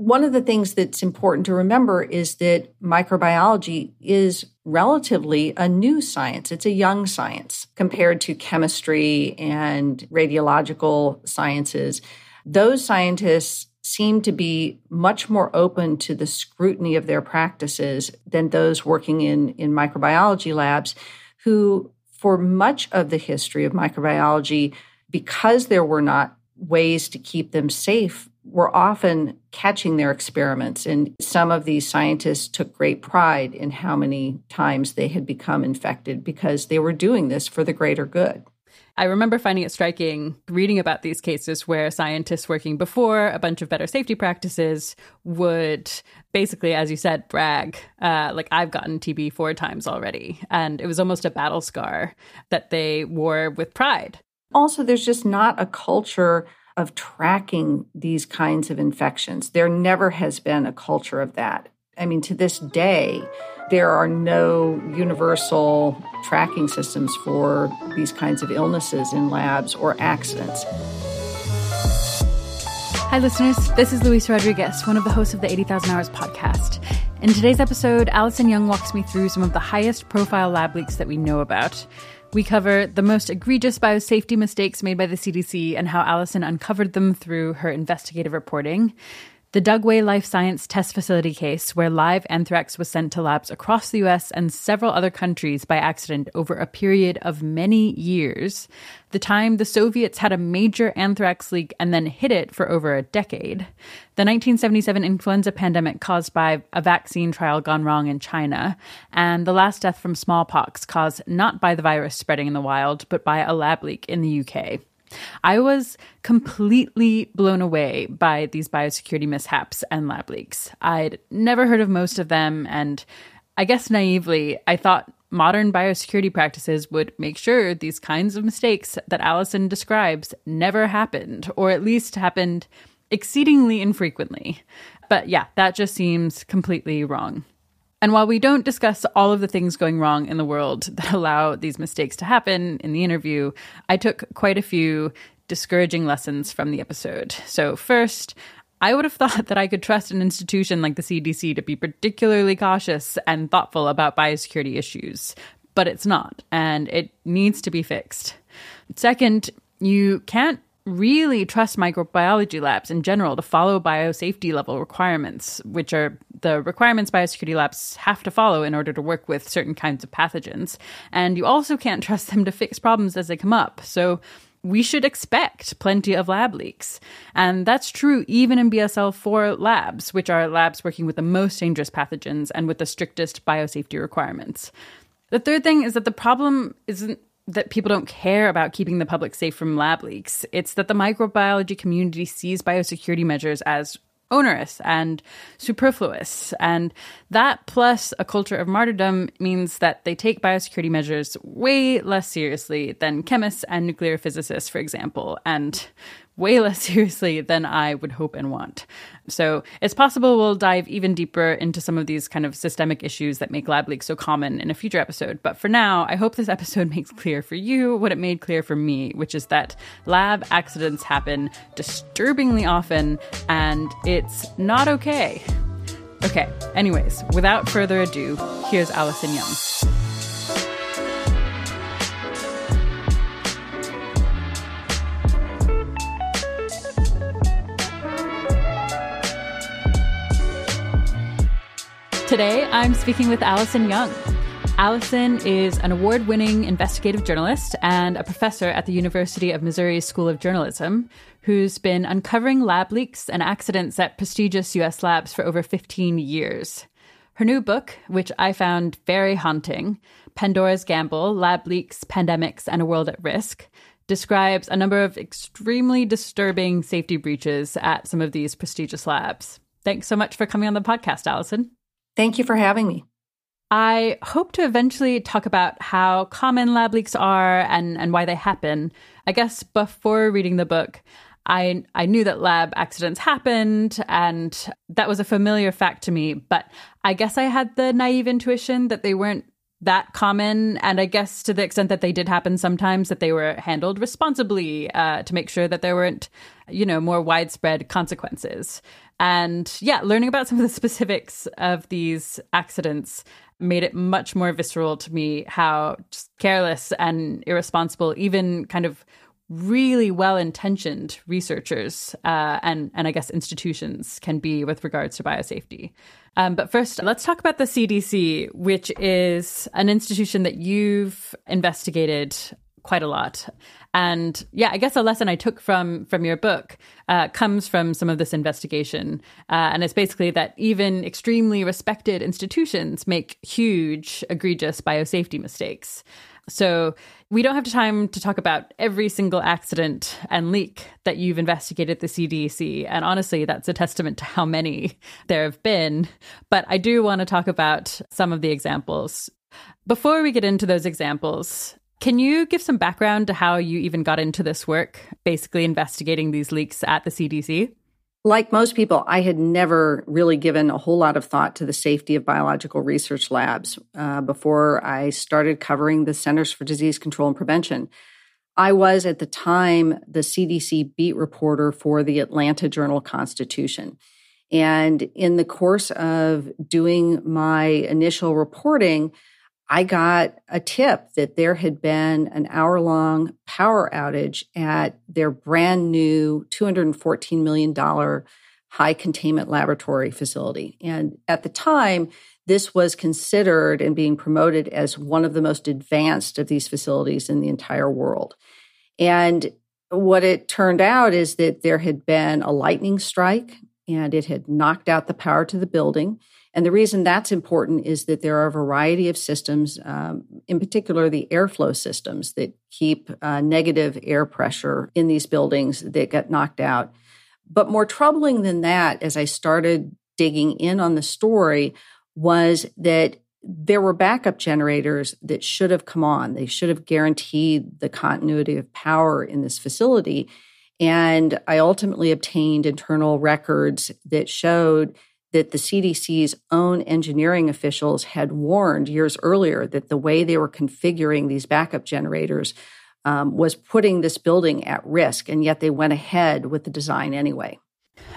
one of the things that's important to remember is that microbiology is relatively a new science. It's a young science compared to chemistry and radiological sciences. Those scientists seem to be much more open to the scrutiny of their practices than those working in, in microbiology labs, who, for much of the history of microbiology, because there were not ways to keep them safe were often catching their experiments. And some of these scientists took great pride in how many times they had become infected because they were doing this for the greater good. I remember finding it striking reading about these cases where scientists working before a bunch of better safety practices would basically, as you said, brag, uh, like, I've gotten TB four times already. And it was almost a battle scar that they wore with pride. Also, there's just not a culture of tracking these kinds of infections. There never has been a culture of that. I mean, to this day, there are no universal tracking systems for these kinds of illnesses in labs or accidents. Hi, listeners. This is Luisa Rodriguez, one of the hosts of the 80,000 Hours podcast. In today's episode, Alison Young walks me through some of the highest profile lab leaks that we know about. We cover the most egregious biosafety mistakes made by the CDC and how Alison uncovered them through her investigative reporting. The Dugway Life Science Test Facility case, where live anthrax was sent to labs across the US and several other countries by accident over a period of many years. The time the Soviets had a major anthrax leak and then hid it for over a decade. The 1977 influenza pandemic caused by a vaccine trial gone wrong in China. And the last death from smallpox caused not by the virus spreading in the wild, but by a lab leak in the UK. I was completely blown away by these biosecurity mishaps and lab leaks. I'd never heard of most of them, and I guess naively, I thought modern biosecurity practices would make sure these kinds of mistakes that Alison describes never happened, or at least happened exceedingly infrequently. But yeah, that just seems completely wrong. And while we don't discuss all of the things going wrong in the world that allow these mistakes to happen in the interview, I took quite a few discouraging lessons from the episode. So, first, I would have thought that I could trust an institution like the CDC to be particularly cautious and thoughtful about biosecurity issues, but it's not, and it needs to be fixed. Second, you can't really trust microbiology labs in general to follow biosafety level requirements, which are the requirements biosecurity labs have to follow in order to work with certain kinds of pathogens. And you also can't trust them to fix problems as they come up. So we should expect plenty of lab leaks. And that's true even in BSL 4 labs, which are labs working with the most dangerous pathogens and with the strictest biosafety requirements. The third thing is that the problem isn't that people don't care about keeping the public safe from lab leaks. It's that the microbiology community sees biosecurity measures as onerous and superfluous. And that plus a culture of martyrdom means that they take biosecurity measures way less seriously than chemists and nuclear physicists, for example. And way less seriously than I would hope and want. So it's possible we'll dive even deeper into some of these kind of systemic issues that make lab leaks so common in a future episode. But for now, I hope this episode makes clear for you what it made clear for me, which is that lab accidents happen disturbingly often and it's not okay. Okay, anyways, without further ado, here's Alison Young. Today, I'm speaking with Alison Young. Alison is an award winning investigative journalist and a professor at the University of Missouri School of Journalism who's been uncovering lab leaks and accidents at prestigious US labs for over 15 years. Her new book, which I found very haunting, Pandora's Gamble Lab Leaks, Pandemics, and a World at Risk, describes a number of extremely disturbing safety breaches at some of these prestigious labs. Thanks so much for coming on the podcast, Alison. Thank you for having me. I hope to eventually talk about how common lab leaks are and, and why they happen. I guess before reading the book, I I knew that lab accidents happened and that was a familiar fact to me, but I guess I had the naive intuition that they weren't that common. And I guess to the extent that they did happen sometimes, that they were handled responsibly uh, to make sure that there weren't, you know, more widespread consequences. And yeah, learning about some of the specifics of these accidents made it much more visceral to me how just careless and irresponsible, even kind of really well intentioned researchers uh, and, and I guess institutions can be with regards to biosafety. Um, but first, let's talk about the CDC, which is an institution that you've investigated quite a lot. And yeah, I guess a lesson I took from from your book uh, comes from some of this investigation, uh, and it's basically that even extremely respected institutions make huge, egregious biosafety mistakes. So we don't have time to talk about every single accident and leak that you've investigated the CDC. And honestly, that's a testament to how many there have been. But I do want to talk about some of the examples. Before we get into those examples, can you give some background to how you even got into this work, basically investigating these leaks at the CDC? Like most people, I had never really given a whole lot of thought to the safety of biological research labs uh, before I started covering the Centers for Disease Control and Prevention. I was at the time the CDC beat reporter for the Atlanta Journal Constitution. And in the course of doing my initial reporting, I got a tip that there had been an hour long power outage at their brand new $214 million high containment laboratory facility. And at the time, this was considered and being promoted as one of the most advanced of these facilities in the entire world. And what it turned out is that there had been a lightning strike and it had knocked out the power to the building. And the reason that's important is that there are a variety of systems, um, in particular the airflow systems that keep uh, negative air pressure in these buildings that get knocked out. But more troubling than that, as I started digging in on the story, was that there were backup generators that should have come on. They should have guaranteed the continuity of power in this facility. And I ultimately obtained internal records that showed that the CDC's own engineering officials had warned years earlier that the way they were configuring these backup generators um, was putting this building at risk, and yet they went ahead with the design anyway.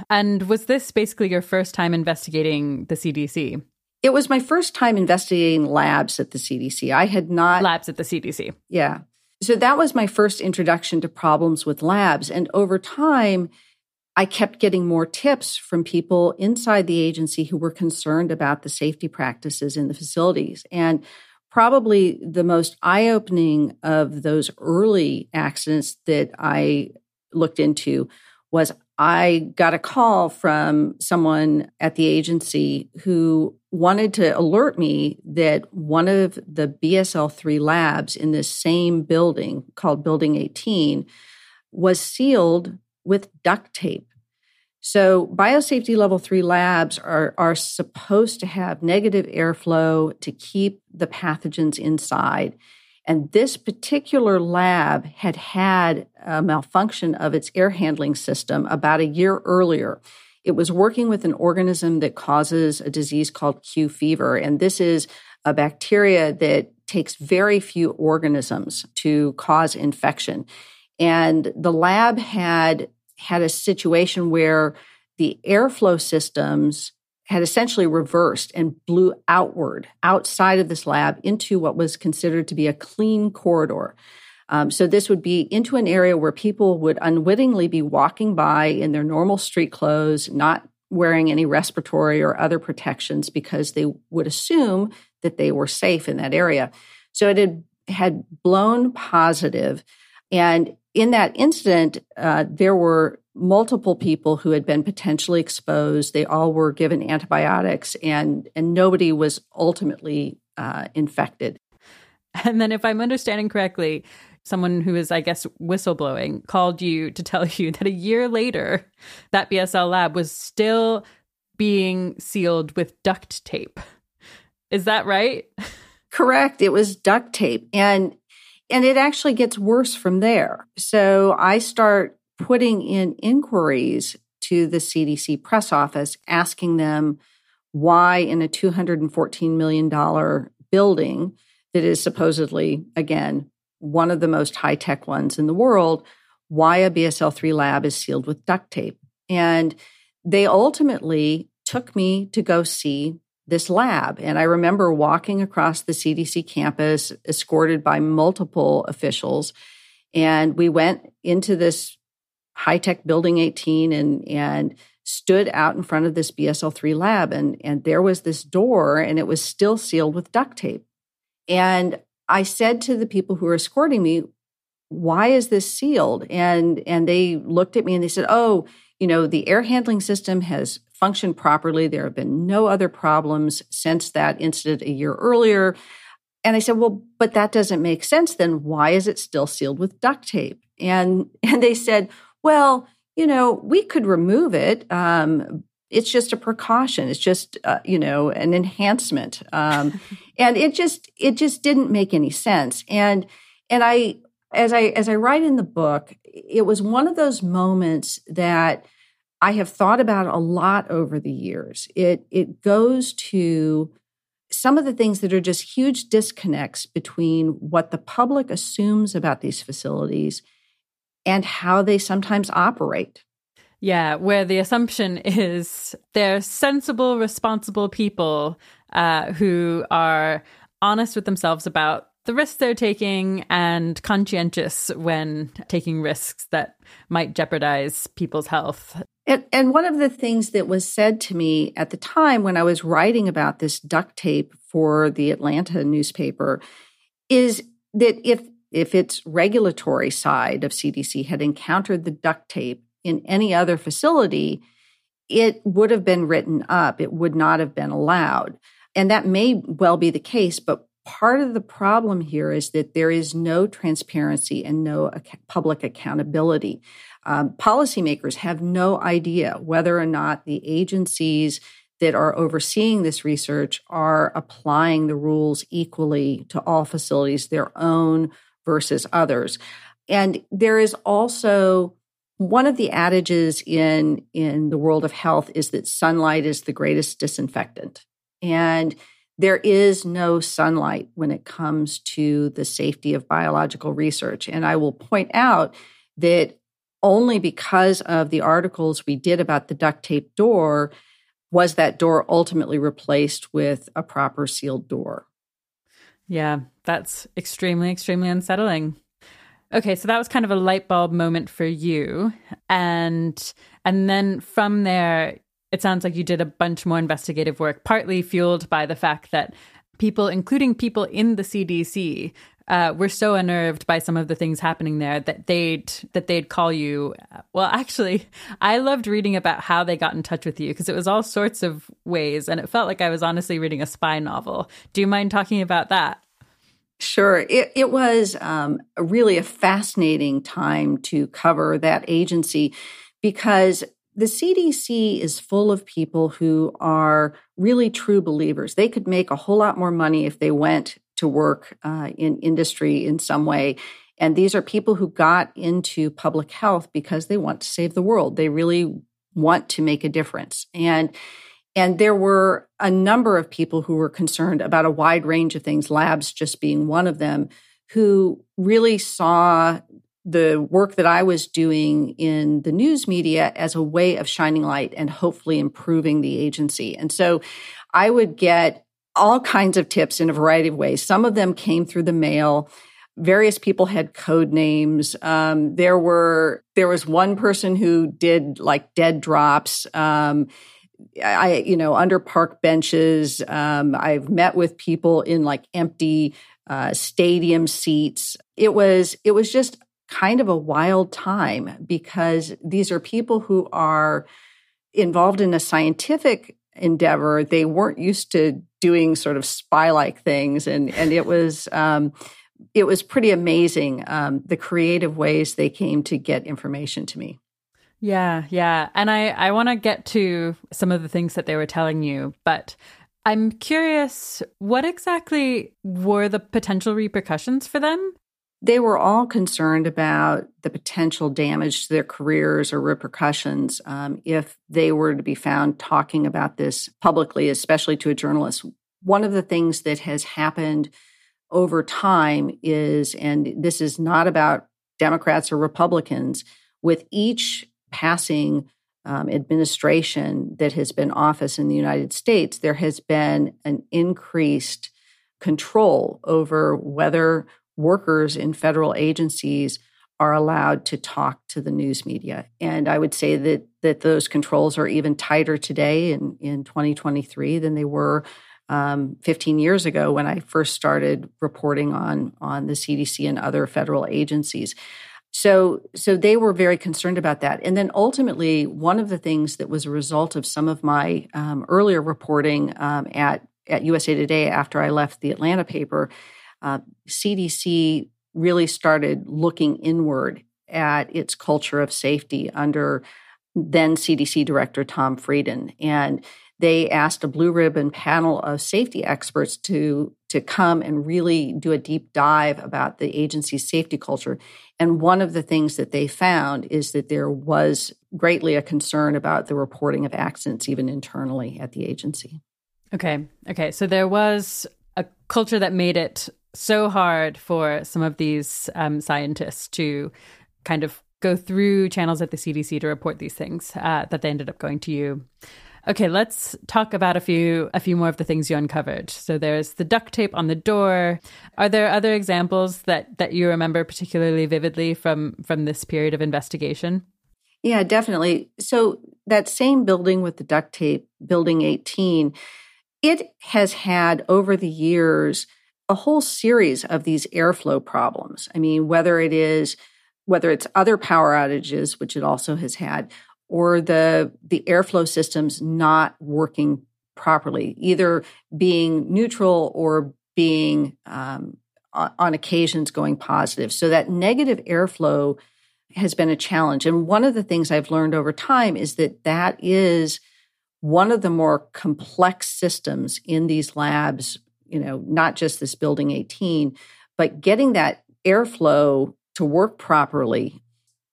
And was this basically your first time investigating the CDC? It was my first time investigating labs at the CDC. I had not. Labs at the CDC. Yeah. So that was my first introduction to problems with labs. And over time, I kept getting more tips from people inside the agency who were concerned about the safety practices in the facilities. And probably the most eye opening of those early accidents that I looked into was I got a call from someone at the agency who wanted to alert me that one of the BSL 3 labs in this same building called Building 18 was sealed with duct tape. So, biosafety level three labs are, are supposed to have negative airflow to keep the pathogens inside. And this particular lab had had a malfunction of its air handling system about a year earlier. It was working with an organism that causes a disease called Q fever. And this is a bacteria that takes very few organisms to cause infection. And the lab had had a situation where the airflow systems had essentially reversed and blew outward outside of this lab into what was considered to be a clean corridor. Um, so this would be into an area where people would unwittingly be walking by in their normal street clothes, not wearing any respiratory or other protections because they would assume that they were safe in that area. So it had had blown positive, and in that incident, uh, there were multiple people who had been potentially exposed. They all were given antibiotics, and and nobody was ultimately uh, infected. And then, if I'm understanding correctly, someone who is, I guess, whistleblowing called you to tell you that a year later, that BSL lab was still being sealed with duct tape. Is that right? Correct. It was duct tape. And and it actually gets worse from there. So I start putting in inquiries to the CDC press office asking them why, in a $214 million building that is supposedly, again, one of the most high tech ones in the world, why a BSL 3 lab is sealed with duct tape. And they ultimately took me to go see this lab. And I remember walking across the CDC campus, escorted by multiple officials. And we went into this high tech building 18 and, and stood out in front of this BSL 3 lab. And, and there was this door, and it was still sealed with duct tape. And I said to the people who were escorting me, why is this sealed? And and they looked at me and they said, "Oh, you know, the air handling system has functioned properly. There have been no other problems since that incident a year earlier." And I said, "Well, but that doesn't make sense then. Why is it still sealed with duct tape?" And and they said, "Well, you know, we could remove it, um, it's just a precaution it's just uh, you know an enhancement um, and it just it just didn't make any sense and and i as i as i write in the book it was one of those moments that i have thought about a lot over the years it it goes to some of the things that are just huge disconnects between what the public assumes about these facilities and how they sometimes operate yeah, where the assumption is they're sensible, responsible people uh, who are honest with themselves about the risks they're taking and conscientious when taking risks that might jeopardize people's health. And, and, one of the things that was said to me at the time when I was writing about this duct tape for the Atlanta newspaper is that if if its regulatory side of CDC had encountered the duct tape in any other facility, it would have been written up. It would not have been allowed. And that may well be the case, but part of the problem here is that there is no transparency and no public accountability. Um, policymakers have no idea whether or not the agencies that are overseeing this research are applying the rules equally to all facilities, their own versus others. And there is also one of the adages in in the world of health is that sunlight is the greatest disinfectant and there is no sunlight when it comes to the safety of biological research and i will point out that only because of the articles we did about the duct tape door was that door ultimately replaced with a proper sealed door yeah that's extremely extremely unsettling Okay, so that was kind of a light bulb moment for you. And and then from there it sounds like you did a bunch more investigative work, partly fueled by the fact that people, including people in the CDC, uh, were so unnerved by some of the things happening there that they'd that they'd call you. Well, actually, I loved reading about how they got in touch with you because it was all sorts of ways, and it felt like I was honestly reading a spy novel. Do you mind talking about that? Sure. It, it was um, really a fascinating time to cover that agency because the CDC is full of people who are really true believers. They could make a whole lot more money if they went to work uh, in industry in some way. And these are people who got into public health because they want to save the world. They really want to make a difference. And and there were a number of people who were concerned about a wide range of things, labs just being one of them, who really saw the work that I was doing in the news media as a way of shining light and hopefully improving the agency. And so I would get all kinds of tips in a variety of ways. Some of them came through the mail. Various people had code names. Um, there were there was one person who did like dead drops. Um, I, you know, under park benches. Um, I've met with people in like empty uh, stadium seats. It was, it was just kind of a wild time because these are people who are involved in a scientific endeavor. They weren't used to doing sort of spy-like things, and and it was. Um, it was pretty amazing um, the creative ways they came to get information to me. Yeah, yeah. And I, I want to get to some of the things that they were telling you, but I'm curious what exactly were the potential repercussions for them? They were all concerned about the potential damage to their careers or repercussions um, if they were to be found talking about this publicly, especially to a journalist. One of the things that has happened over time is, and this is not about Democrats or Republicans, with each passing um, administration that has been office in the United States, there has been an increased control over whether workers in federal agencies are allowed to talk to the news media. And I would say that that those controls are even tighter today in, in 2023 than they were um, 15 years ago when I first started reporting on on the CDC and other federal agencies. So, so they were very concerned about that. And then ultimately, one of the things that was a result of some of my um, earlier reporting um, at at USA Today after I left the Atlanta paper, uh, CDC really started looking inward at its culture of safety under then CDC Director Tom Frieden, and they asked a blue ribbon panel of safety experts to to come and really do a deep dive about the agency's safety culture. And one of the things that they found is that there was greatly a concern about the reporting of accidents, even internally at the agency. Okay. Okay. So there was a culture that made it so hard for some of these um, scientists to kind of go through channels at the CDC to report these things uh, that they ended up going to you. Okay, let's talk about a few a few more of the things you uncovered. So there's the duct tape on the door. Are there other examples that that you remember particularly vividly from from this period of investigation? Yeah, definitely. So that same building with the duct tape, building 18, it has had over the years a whole series of these airflow problems. I mean, whether it is whether it's other power outages, which it also has had, or the the airflow systems not working properly, either being neutral or being um, on occasions going positive. So that negative airflow has been a challenge. And one of the things I've learned over time is that that is one of the more complex systems in these labs, you know, not just this building 18, but getting that airflow to work properly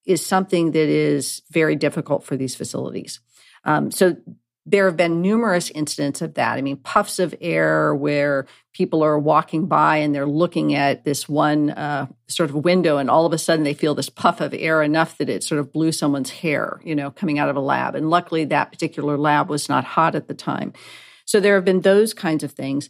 is something that is very difficult for these facilities. Um, so there have been numerous incidents of that. I mean, puffs of air where people are walking by and they're looking at this one uh, sort of window, and all of a sudden they feel this puff of air enough that it sort of blew someone's hair, you know, coming out of a lab. And luckily, that particular lab was not hot at the time. So there have been those kinds of things.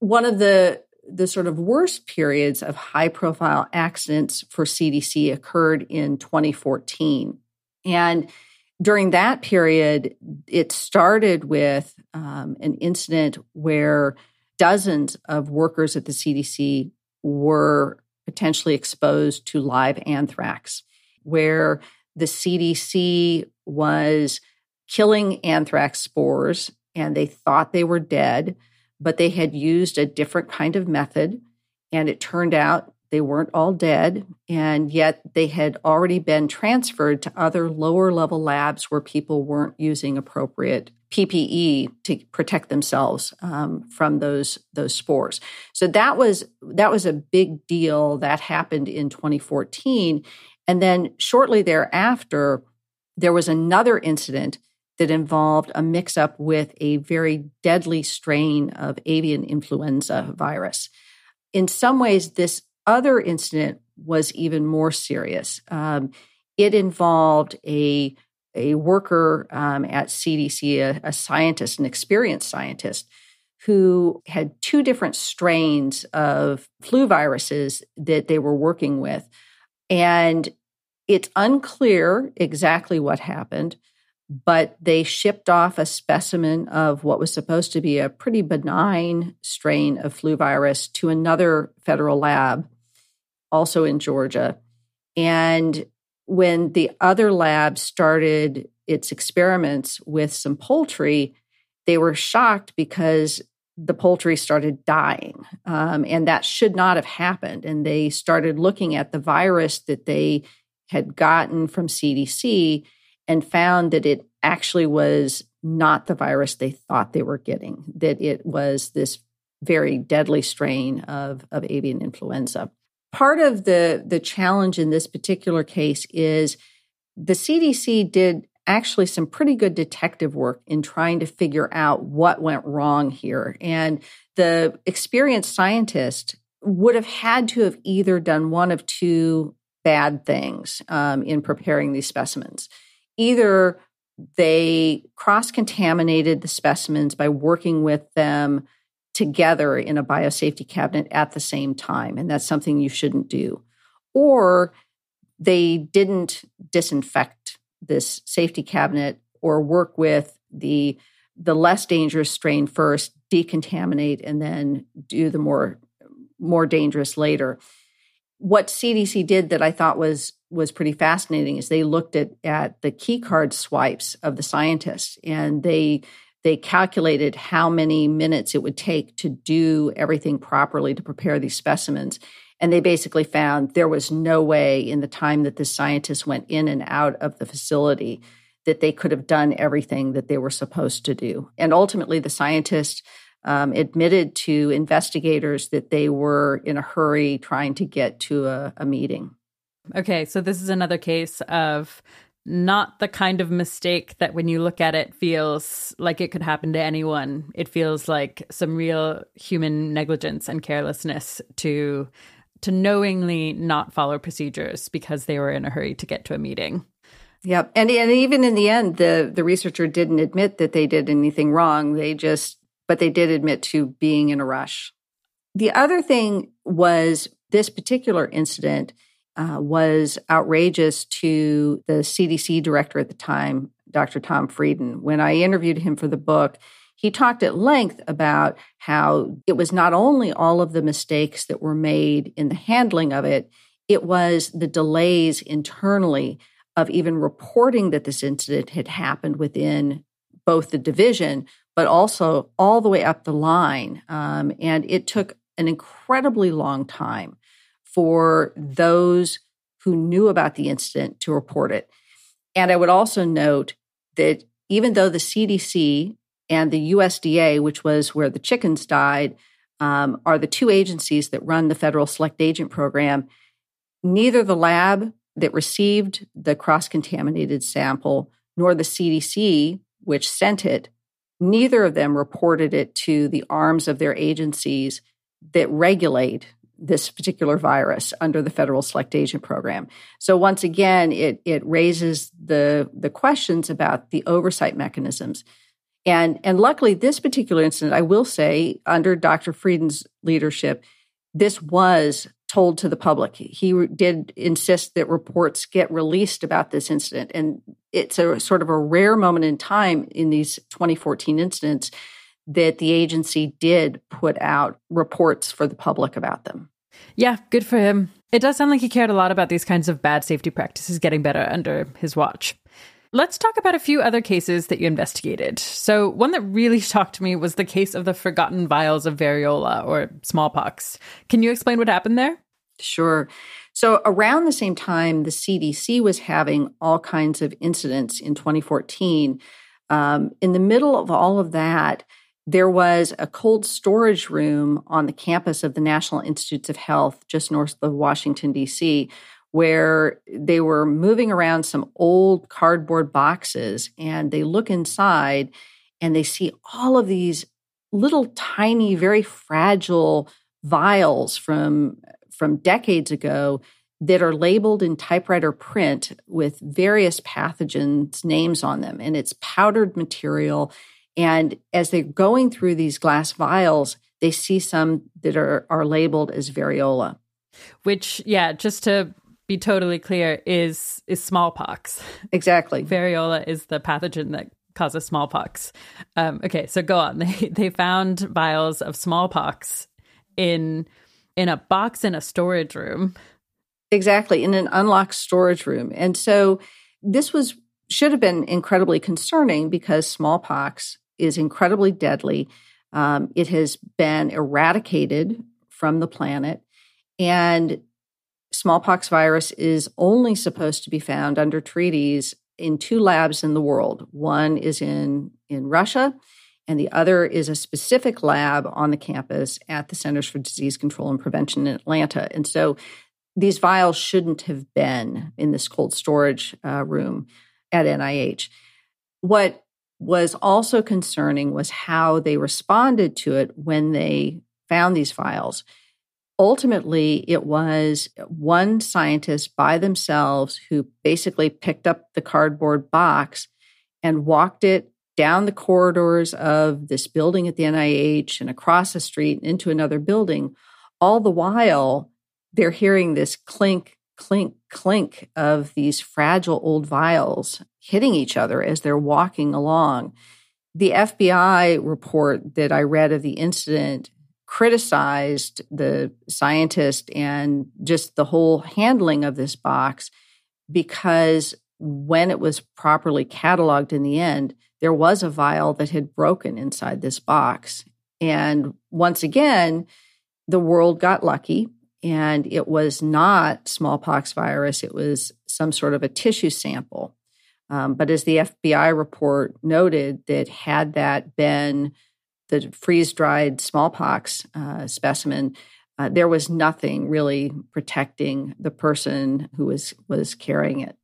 One of the the sort of worst periods of high profile accidents for CDC occurred in 2014. And during that period, it started with um, an incident where dozens of workers at the CDC were potentially exposed to live anthrax, where the CDC was killing anthrax spores and they thought they were dead but they had used a different kind of method. And it turned out they weren't all dead. And yet they had already been transferred to other lower level labs where people weren't using appropriate PPE to protect themselves um, from those those spores. So that was that was a big deal that happened in 2014, and then shortly thereafter, there was another incident that involved a mix up with a very deadly strain of avian influenza virus. In some ways, this other incident was even more serious. Um, it involved a a worker um, at CDC, a, a scientist, an experienced scientist, who had two different strains of flu viruses that they were working with. And it's unclear exactly what happened but they shipped off a specimen of what was supposed to be a pretty benign strain of flu virus to another federal lab, also in Georgia. And when the other lab started its experiments with some poultry, they were shocked because the poultry started dying. Um, and that should not have happened. And they started looking at the virus that they had gotten from CDC and found that it actually was not the virus they thought they were getting, that it was this very deadly strain of, of avian influenza. Part of the, the challenge in this particular case is the CDC did actually some pretty good detective work in trying to figure out what went wrong here. And the experienced scientist would have had to have either done one of two bad things um, in preparing these specimens. Either they cross contaminated the specimens by working with them together in a biosafety cabinet at the same time, and that's something you shouldn't do. Or they didn't disinfect this safety cabinet or work with the the less dangerous strain first, decontaminate, and then do the more more dangerous later. What CDC did that I thought was was pretty fascinating is they looked at at the key card swipes of the scientists and they they calculated how many minutes it would take to do everything properly to prepare these specimens and they basically found there was no way in the time that the scientists went in and out of the facility that they could have done everything that they were supposed to do. And ultimately, the scientists um, admitted to investigators that they were in a hurry trying to get to a, a meeting. Okay, so this is another case of not the kind of mistake that when you look at it feels like it could happen to anyone. It feels like some real human negligence and carelessness to to knowingly not follow procedures because they were in a hurry to get to a meeting. Yep. And and even in the end the the researcher didn't admit that they did anything wrong. They just but they did admit to being in a rush. The other thing was this particular incident uh, was outrageous to the CDC director at the time, Dr. Tom Frieden. When I interviewed him for the book, he talked at length about how it was not only all of the mistakes that were made in the handling of it, it was the delays internally of even reporting that this incident had happened within both the division, but also all the way up the line. Um, and it took an incredibly long time for those who knew about the incident to report it. And I would also note that even though the CDC and the USDA, which was where the chickens died, um, are the two agencies that run the federal select agent program. Neither the lab that received the cross contaminated sample nor the CDC, which sent it, neither of them reported it to the arms of their agencies that regulate this particular virus under the federal select agent program. So once again, it it raises the the questions about the oversight mechanisms. And, and luckily, this particular incident, I will say, under Dr. Frieden's leadership, this was told to the public. He did insist that reports get released about this incident. And it's a sort of a rare moment in time in these 2014 incidents that the agency did put out reports for the public about them. Yeah, good for him. It does sound like he cared a lot about these kinds of bad safety practices getting better under his watch. Let's talk about a few other cases that you investigated. So, one that really shocked me was the case of the forgotten vials of variola or smallpox. Can you explain what happened there? Sure. So, around the same time, the CDC was having all kinds of incidents in 2014. Um, in the middle of all of that, there was a cold storage room on the campus of the National Institutes of Health, just north of Washington, D.C., where they were moving around some old cardboard boxes and they look inside and they see all of these little tiny very fragile vials from from decades ago that are labeled in typewriter print with various pathogens names on them and it's powdered material. And as they're going through these glass vials they see some that are are labeled as variola. Which yeah just to be totally clear, is is smallpox. Exactly. Variola is the pathogen that causes smallpox. Um, okay, so go on. They they found vials of smallpox in in a box in a storage room. Exactly, in an unlocked storage room. And so this was should have been incredibly concerning because smallpox is incredibly deadly. Um, it has been eradicated from the planet. And smallpox virus is only supposed to be found under treaties in two labs in the world. One is in, in Russia, and the other is a specific lab on the campus at the Centers for Disease Control and Prevention in Atlanta. And so these vials shouldn't have been in this cold storage uh, room at NIH. What was also concerning was how they responded to it when they found these vials ultimately, it was one scientist by themselves who basically picked up the cardboard box and walked it down the corridors of this building at the NIH and across the street into another building. All the while, they're hearing this clink, clink, clink of these fragile old vials hitting each other as they're walking along. The FBI report that I read of the incident criticized the scientist and just the whole handling of this box because when it was properly cataloged in the end, there was a vial that had broken inside this box. And once again, the world got lucky and it was not smallpox virus, it was some sort of a tissue sample. Um, but as the FBI report noted, that had that been the freeze dried smallpox uh, specimen, uh, there was nothing really protecting the person who was was carrying it.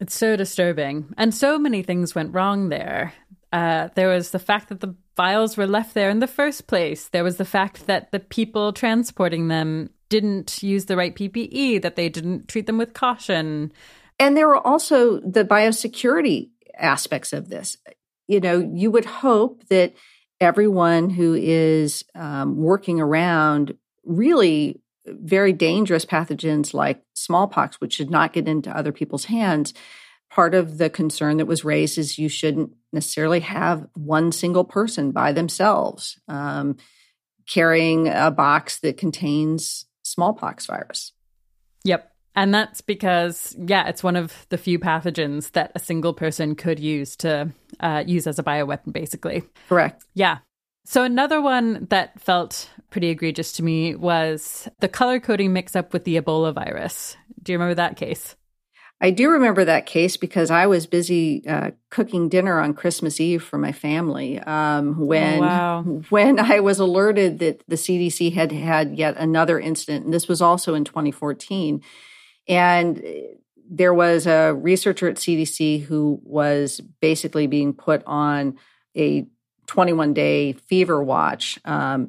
It's so disturbing, and so many things went wrong there. Uh, there was the fact that the vials were left there in the first place. There was the fact that the people transporting them didn't use the right PPE, that they didn't treat them with caution. And there were also the biosecurity aspects of this. You know, you would hope that everyone who is um, working around really very dangerous pathogens like smallpox, which should not get into other people's hands. Part of the concern that was raised is you shouldn't necessarily have one single person by themselves um, carrying a box that contains smallpox virus. Yep. And that's because, yeah, it's one of the few pathogens that a single person could use to uh, use as a bioweapon, basically. Correct. Yeah. So, another one that felt pretty egregious to me was the color coding mix up with the Ebola virus. Do you remember that case? I do remember that case because I was busy uh, cooking dinner on Christmas Eve for my family um, when oh, wow. when I was alerted that the CDC had had yet another incident, and this was also in 2014 and there was a researcher at CDC who was basically being put on a 21 day fever watch um,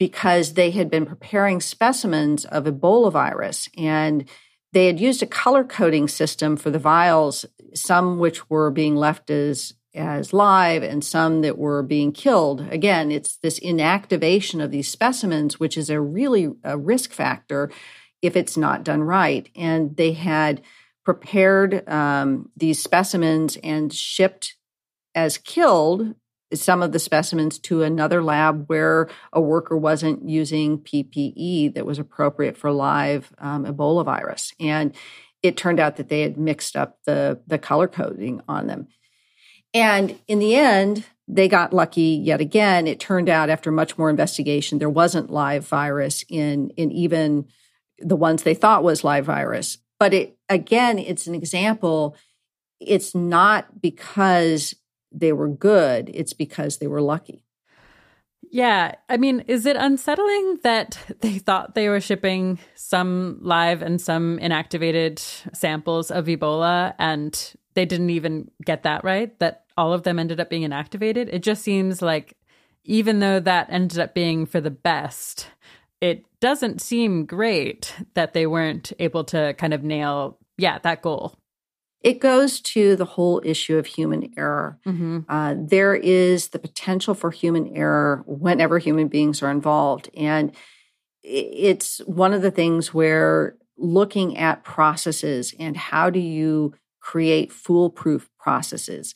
because they had been preparing specimens of Ebola virus. And they had used a color coding system for the vials, some which were being left as as live and some that were being killed. Again, it's this inactivation of these specimens, which is a really a risk factor if it's not done right. And they had prepared um, these specimens and shipped as killed some of the specimens to another lab where a worker wasn't using PPE that was appropriate for live um, Ebola virus. And it turned out that they had mixed up the, the color coding on them. And in the end, they got lucky yet again. It turned out after much more investigation, there wasn't live virus in, in even the ones they thought was live virus. But it again, it's an example. It's not because they were good, it's because they were lucky. Yeah. I mean, is it unsettling that they thought they were shipping some live and some inactivated samples of Ebola and they didn't even get that right? That all of them ended up being inactivated? It just seems like even though that ended up being for the best, it doesn't seem great that they weren't able to kind of nail, yeah, that goal. It goes to the whole issue of human error. Mm-hmm. Uh, there is the potential for human error whenever human beings are involved. And it's one of the things where looking at processes and how do you create foolproof processes.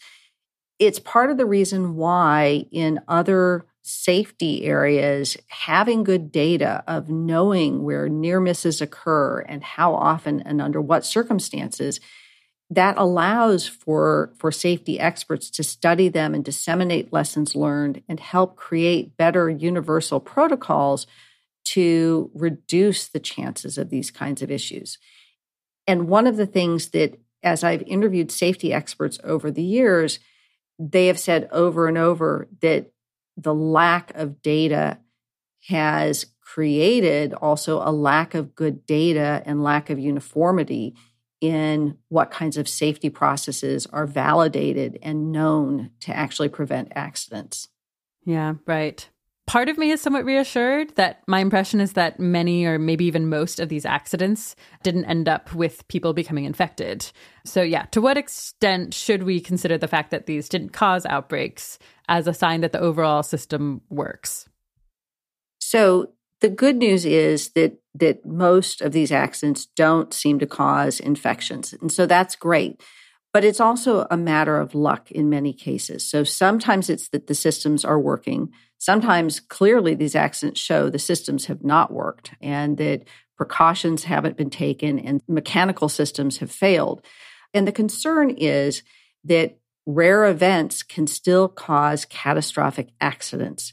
It's part of the reason why in other safety areas, having good data of knowing where near misses occur and how often and under what circumstances, that allows for, for safety experts to study them and disseminate lessons learned and help create better universal protocols to reduce the chances of these kinds of issues. And one of the things that, as I've interviewed safety experts over the years, they have said over and over that the lack of data has created also a lack of good data and lack of uniformity in what kinds of safety processes are validated and known to actually prevent accidents. Yeah, right. Part of me is somewhat reassured that my impression is that many or maybe even most of these accidents didn't end up with people becoming infected. So, yeah, to what extent should we consider the fact that these didn't cause outbreaks as a sign that the overall system works? So, the good news is that that most of these accidents don't seem to cause infections. And so that's great. But it's also a matter of luck in many cases. So sometimes it's that the systems are working. Sometimes clearly these accidents show the systems have not worked and that precautions haven't been taken and mechanical systems have failed. And the concern is that rare events can still cause catastrophic accidents.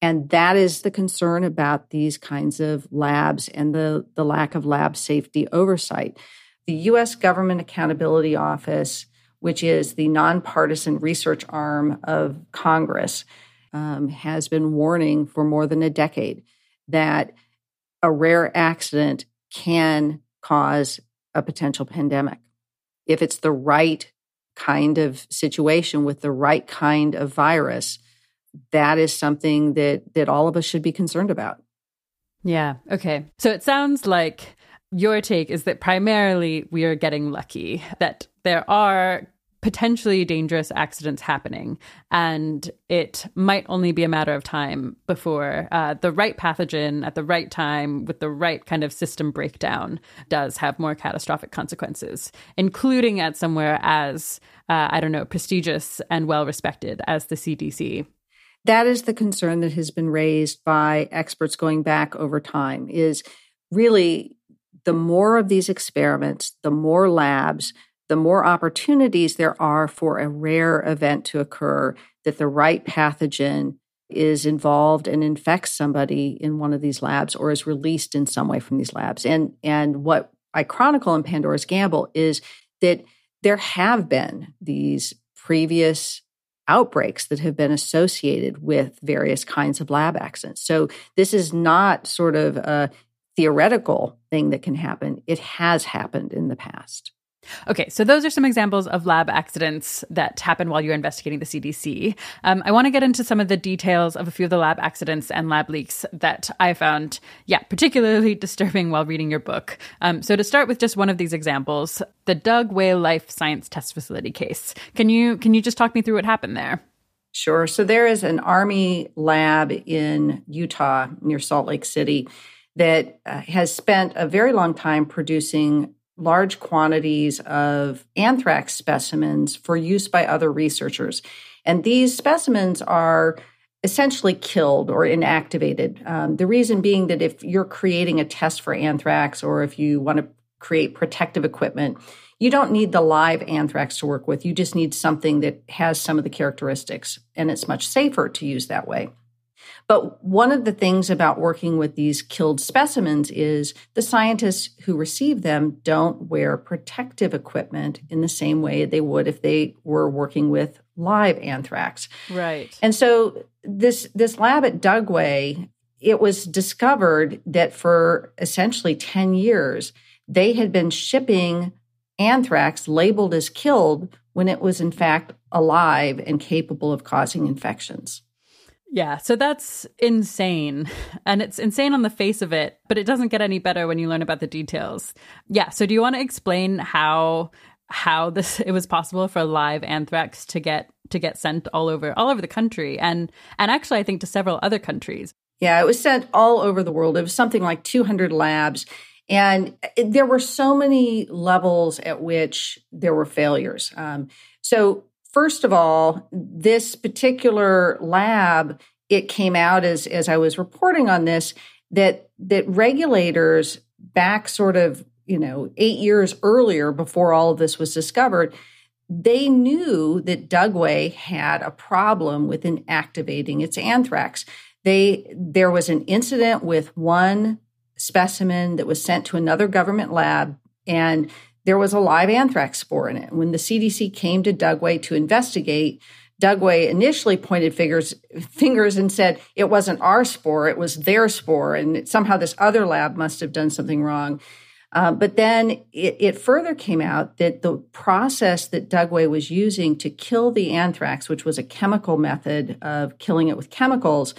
And that is the concern about these kinds of labs and the, the lack of lab safety oversight. The U.S. Government Accountability Office, which is the nonpartisan research arm of Congress, um, has been warning for more than a decade that a rare accident can cause a potential pandemic. If it's the right kind of situation with the right kind of virus, that is something that that all of us should be concerned about. Yeah. Okay. So it sounds like your take is that primarily we are getting lucky, that there are potentially dangerous accidents happening. And it might only be a matter of time before uh, the right pathogen at the right time with the right kind of system breakdown does have more catastrophic consequences, including at somewhere as, uh, I don't know, prestigious and well respected as the CDC. That is the concern that has been raised by experts going back over time is really the more of these experiments, the more labs, the more opportunities there are for a rare event to occur that the right pathogen is involved and infects somebody in one of these labs or is released in some way from these labs. And and what I chronicle in Pandora's Gamble is that there have been these previous outbreaks that have been associated with various kinds of lab accidents. So this is not sort of a theoretical thing that can happen. It has happened in the past. Okay, so those are some examples of lab accidents that happen while you're investigating the CDC. Um, I want to get into some of the details of a few of the lab accidents and lab leaks that I found, yeah, particularly disturbing while reading your book. Um, so to start with just one of these examples, the Dugway Life Science Test Facility case. Can you can you just talk me through what happened there? Sure. So there is an Army lab in Utah near Salt Lake City that uh, has spent a very long time producing large quantities of anthrax specimens for use by other researchers. And these specimens are essentially killed or inactivated. Um, the reason being that if you're creating a test for anthrax or if you want to create protective equipment, you don't need the live anthrax to work with. You just need something that has some of the characteristics, and it's much safer to use that way. But one of the things about working with these killed specimens is the scientists who receive them don't wear protective equipment in the same way they would if they were working with live anthrax. Right. And so this this lab at Dugway, it was discovered that for essentially 10 years they had been shipping anthrax labeled as killed when it was in fact alive and capable of causing infections. Yeah, so that's insane. And it's insane on the face of it, but it doesn't get any better when you learn about the details. Yeah, so do you want to explain how how this it was possible for live anthrax to get to get sent all over all over the country and and actually I think to several other countries. Yeah, it was sent all over the world. It was something like 200 labs and there were so many levels at which there were failures. Um, so First of all, this particular lab, it came out as as I was reporting on this that that regulators back sort of, you know, 8 years earlier before all of this was discovered, they knew that Dugway had a problem with inactivating its anthrax. They there was an incident with one specimen that was sent to another government lab and there was a live anthrax spore in it. When the CDC came to Dugway to investigate, Dugway initially pointed fingers, fingers and said it wasn't our spore, it was their spore, and somehow this other lab must have done something wrong. Uh, but then it, it, further came out that the process that Dugway was using to kill the anthrax, which was a chemical method of killing it with chemicals,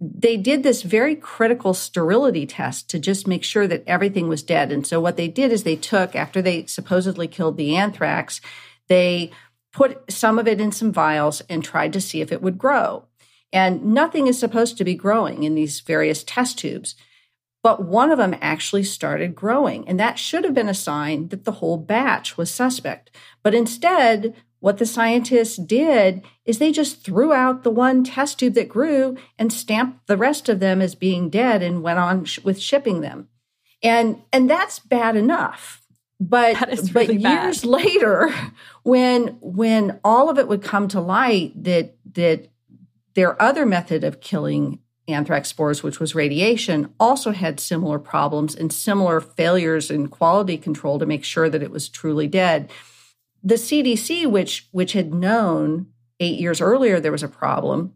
they did this very critical sterility test to just make sure that everything was dead. And so what they did is they took, after they supposedly killed the anthrax, they put some of it in some vials and tried to see if it would grow. And nothing is supposed to be growing in these various test tubes. But one of them actually started growing. And that should have been a sign that the whole batch was suspect. But instead, what the scientists did is they just threw out the one test tube that grew and stamped the rest of them as being dead and went on sh- with shipping them. And and that's bad enough. But really but years bad. later when when all of it would come to light that that their other method of killing anthrax spores, which was radiation, also had similar problems and similar failures in quality control to make sure that it was truly dead the CDC, which which had known eight years earlier there was a problem,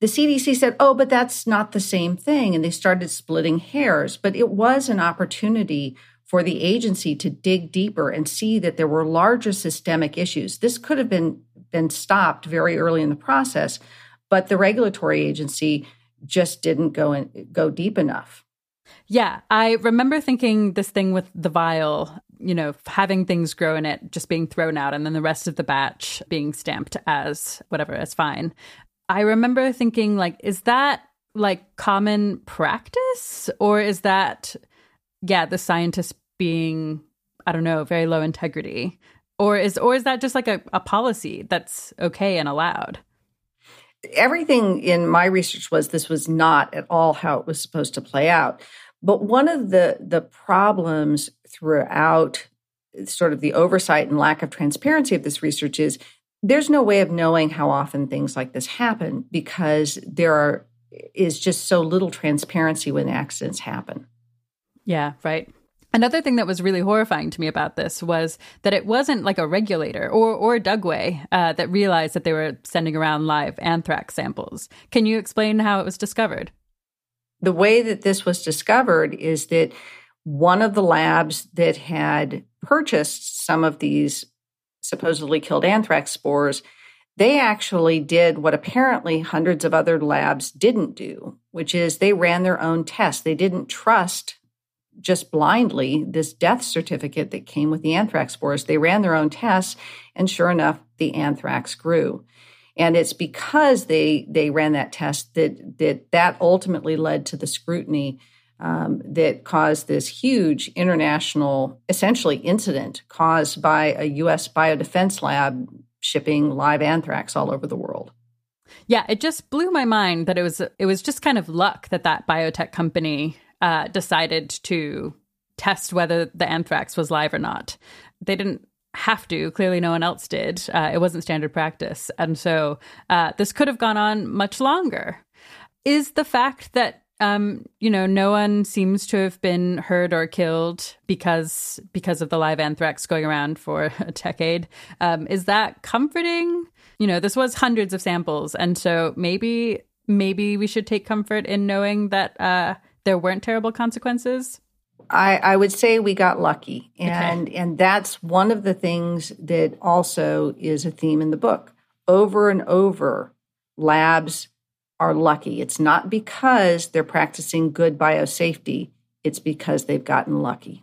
the CDC said, "Oh, but that's not the same thing," and they started splitting hairs. But it was an opportunity for the agency to dig deeper and see that there were larger systemic issues. This could have been been stopped very early in the process, but the regulatory agency just didn't go in, go deep enough. Yeah, I remember thinking this thing with the vial, you know, having things grow in it just being thrown out and then the rest of the batch being stamped as whatever, as fine. I remember thinking, like, is that like common practice or is that, yeah, the scientists being, I don't know, very low integrity? Or is or is that just like a, a policy that's okay and allowed? Everything in my research was this was not at all how it was supposed to play out. But one of the the problems throughout sort of the oversight and lack of transparency of this research is there's no way of knowing how often things like this happen because there are is just so little transparency when accidents happen. Yeah, right. Another thing that was really horrifying to me about this was that it wasn't like a regulator or or Dugway uh, that realized that they were sending around live anthrax samples. Can you explain how it was discovered? The way that this was discovered is that one of the labs that had purchased some of these supposedly killed anthrax spores, they actually did what apparently hundreds of other labs didn't do, which is they ran their own tests. They didn't trust just blindly this death certificate that came with the anthrax spores. They ran their own tests, and sure enough, the anthrax grew. And it's because they they ran that test that that that ultimately led to the scrutiny um, that caused this huge international, essentially incident caused by a U.S. biodefense lab shipping live anthrax all over the world. Yeah, it just blew my mind that it was it was just kind of luck that that biotech company uh, decided to test whether the anthrax was live or not. They didn't have to. Clearly, no one else did. Uh, it wasn't standard practice, and so uh, this could have gone on much longer. Is the fact that um, you know, no one seems to have been hurt or killed because because of the live anthrax going around for a decade. Um, is that comforting? You know, this was hundreds of samples, and so maybe maybe we should take comfort in knowing that uh, there weren't terrible consequences. I, I would say we got lucky, and Okay. and that's one of the things that also is a theme in the book. Over and over, labs are lucky. It's not because they're practicing good biosafety, it's because they've gotten lucky.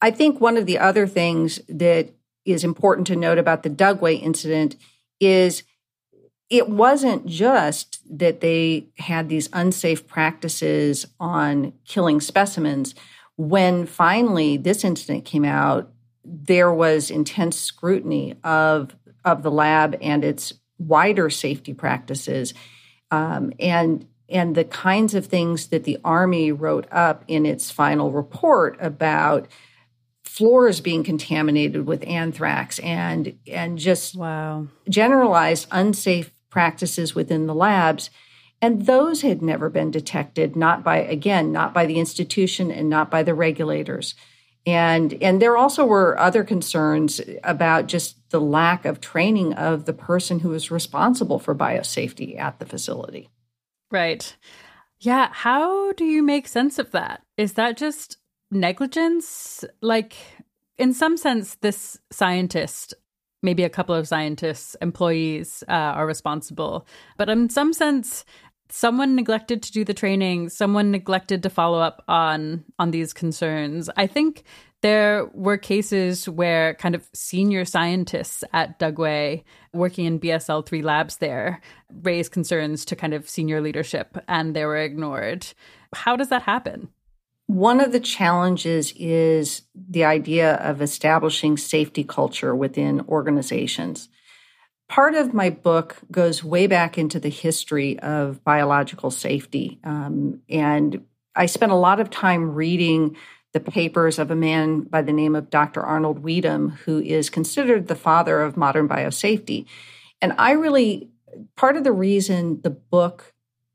I think one of the other things that is important to note about the Dugway incident is it wasn't just that they had these unsafe practices on killing specimens. When finally this incident came out, there was intense scrutiny of, of the lab and its wider safety practices um, and and the kinds of things that the army wrote up in its final report about floors being contaminated with anthrax and and just Wow. generalized unsafe practices within the labs and those had never been detected not by again not by the institution and not by the regulators and and there also were other concerns about just the lack of training of the person who was responsible for biosafety at the facility Right. Yeah. How do you make sense of that? Is that just negligence? Like, in some sense, this scientist, maybe a couple of scientists, employees uh, are responsible. But in some sense, someone neglected to do the training someone neglected to follow up on on these concerns. I think there were cases where kind of senior scientists at dugway working in bsl-3 labs there raised concerns to kind of senior leadership and they were ignored. How does that happen? One of the challenges is the idea of establishing safety culture within organizations part of my book goes way back into the history of biological safety. Um, and I spent a lot of time reading the papers of a man by the name of Dr. Arnold Wedum, who is considered the father of modern biosafety. And I really, part of the reason the book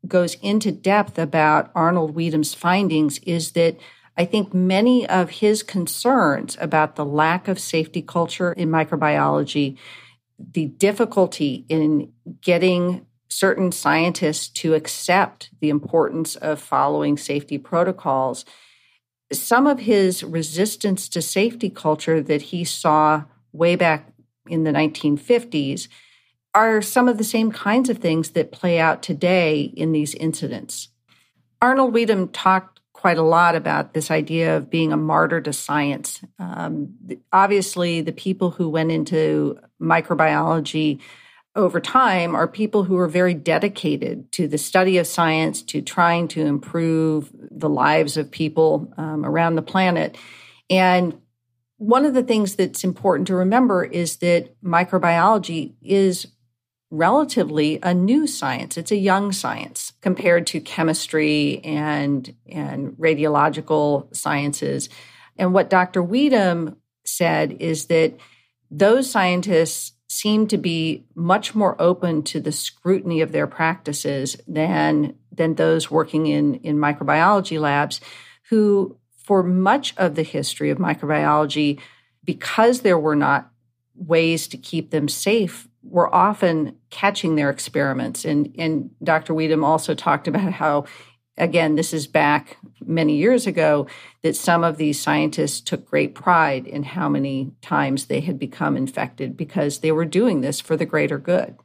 goes into depth about Arnold Wedum's findings is that I think many of his concerns about the lack of safety culture in microbiology the difficulty in getting certain scientists to accept the importance of following safety protocols. Some of his resistance to safety culture that he saw way back in the 1950s are some of the same kinds of things that play out today in these incidents. Arnold Wedum talked quite a lot about this idea of being a martyr to science. Um, obviously, the people who went into microbiology over time are people who are very dedicated to the study of science, to trying to improve the lives of people um, around the planet. And one of the things that's important to remember is that microbiology is relatively a new science. It's a young science compared to chemistry and, and radiological sciences. And what Dr. Wedum said is that those scientists seem to be much more open to the scrutiny of their practices than, than those working in, in microbiology labs, who, for much of the history of microbiology, because there were not ways to keep them safe were often catching their experiments. And, and Dr. Wedum also talked about how, again, this is back many years ago, that some of these scientists took great pride in how many times they had become infected because they were doing this for the greater good.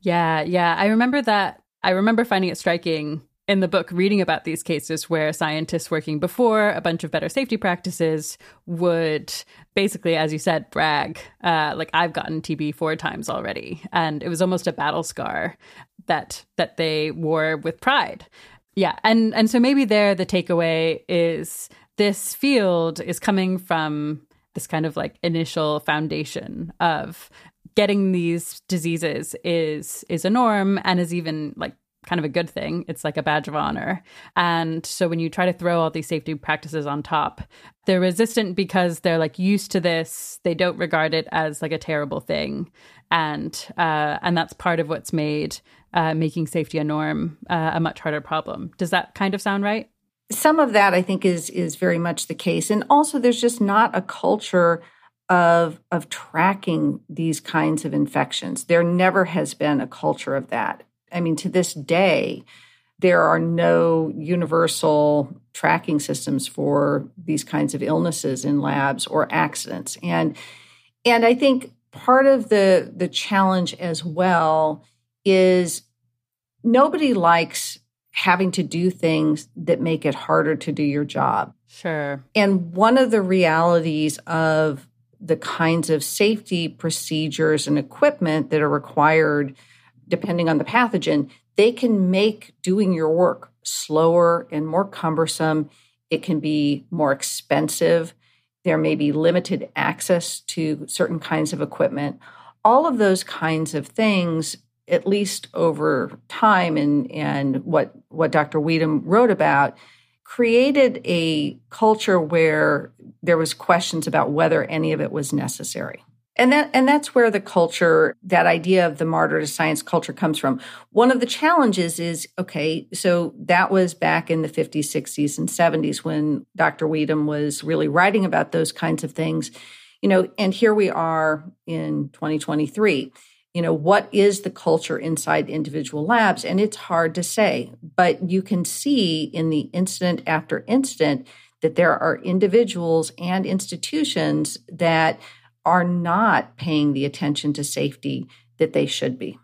Yeah, yeah. I remember that. I remember finding it striking in the book reading about these cases where scientists working before a bunch of better safety practices would basically as you said brag uh, like i've gotten tb four times already. And it was almost a battle scar that that they wore with pride. Yeah and and so maybe there the takeaway is this field is coming from this kind of like initial foundation of getting these diseases is is a norm and is even like kind of a good thing. It's like a badge of honor. And so when you try to throw all these safety practices on top, they're resistant because they're like used to this. They don't regard it as like a terrible thing. And uh, and that's part of what's made uh, making safety a norm uh, a much harder problem. Does that kind of sound right? Some of that I think is is very much the case. And also there's just not a culture of of tracking these kinds of infections. There never has been a culture of that. I mean, to this day, there are no universal tracking systems for these kinds of illnesses in labs or accidents. And and I think part of the the challenge as well is nobody likes having to do things that make it harder to do your job. Sure. And one of the realities of the kinds of safety procedures and equipment that are required depending on the pathogen, they can make doing your work slower and more cumbersome. It can be more expensive. There may be limited access to certain kinds of equipment. All of those kinds of things, at least over time, and, and what, what Dr. Wedum wrote about, created a culture where there was questions about whether any of it was necessary. And that and that's where the culture, that idea of the martyr to science culture comes from. One of the challenges is okay, so that was back in the 50s, 60s, and 70s when Dr. Wedum was really writing about those kinds of things. You know, and here we are in 2023. You know, what is the culture inside individual labs? And it's hard to say, but you can see in the incident after incident that there are individuals and institutions that are not paying the attention to safety that they should be.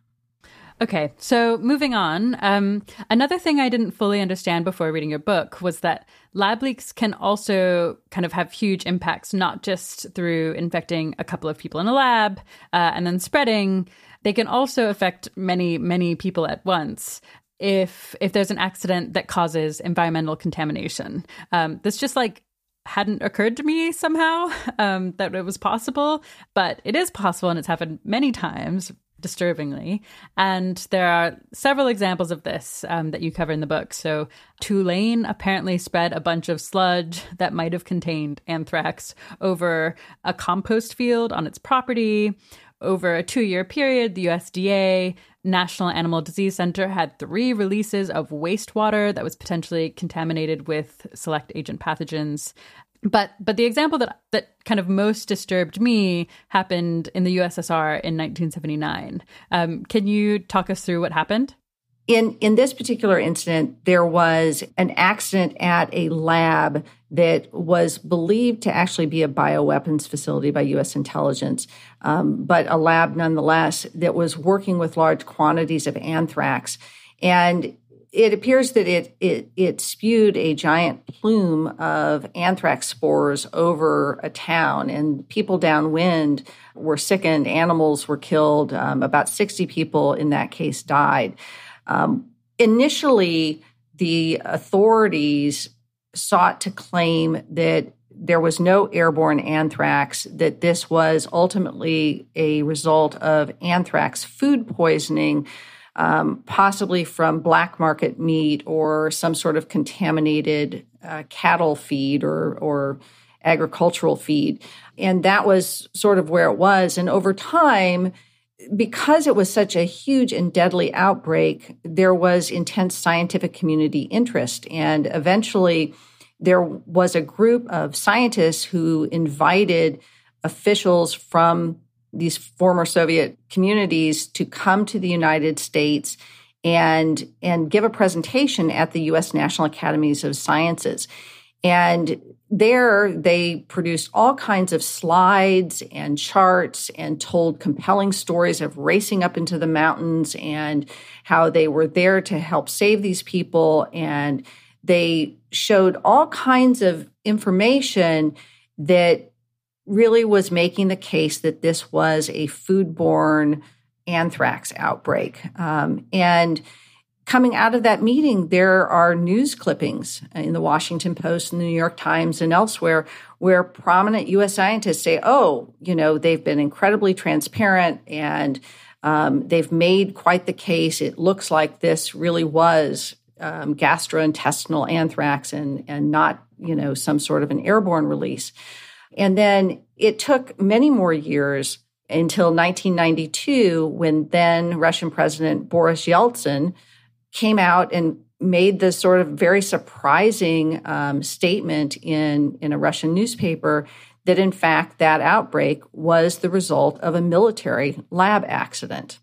Okay, so moving on. Um, another thing I didn't fully understand before reading your book was that lab leaks can also kind of have huge impacts, not just through infecting a couple of people in a lab uh, and then spreading. They can also affect many, many people at once if if there's an accident that causes environmental contamination. Um, this just like hadn't occurred to me somehow um, that it was possible, but it is possible and it's happened many times disturbingly. And there are several examples of this um, that you cover in the book. So, Tulane apparently spread a bunch of sludge that might have contained anthrax over a compost field on its property. Over a two year period, the USDA National Animal Disease Center had three releases of wastewater that was potentially contaminated with select agent pathogens. But but the example that that kind of most disturbed me happened in the USSR in 1979. Um, can you talk us through what happened? In in this particular incident, there was an accident at a lab that was believed to actually be a bioweapons facility by U.S. intelligence, um, but a lab nonetheless that was working with large quantities of anthrax. And it appears that it, it, it spewed a giant plume of anthrax spores over a town, and people downwind were sickened. Animals were killed. Um, about 60 people in that case died. Um, initially, the authorities sought to claim that there was no airborne anthrax, that this was ultimately a result of anthrax food poisoning um, possibly from black market meat or some sort of contaminated uh, cattle feed or, or agricultural feed. And that was sort of where it was. And over time, because it was such a huge and deadly outbreak, there was intense scientific community interest. And eventually, there was a group of scientists who invited officials from these former Soviet communities to come to the United States and and give a presentation at the U.S. National Academies of Sciences. And there they produced all kinds of slides and charts and told compelling stories of racing up into the mountains and how they were there to help save these people. And they showed all kinds of information that really was making the case that this was a foodborne anthrax outbreak. Um, and coming out of that meeting, there are news clippings in the Washington Post and the New York Times and elsewhere where prominent U.S. scientists say, oh, you know, they've been incredibly transparent and um, they've made quite the case. It looks like this really was um, gastrointestinal anthrax and, and not, you know, some sort of an airborne release. And then it took many more years until 1992 when then Russian President Boris Yeltsin came out and made this sort of very surprising um, statement in, in a Russian newspaper that in fact that outbreak was the result of a military lab accident.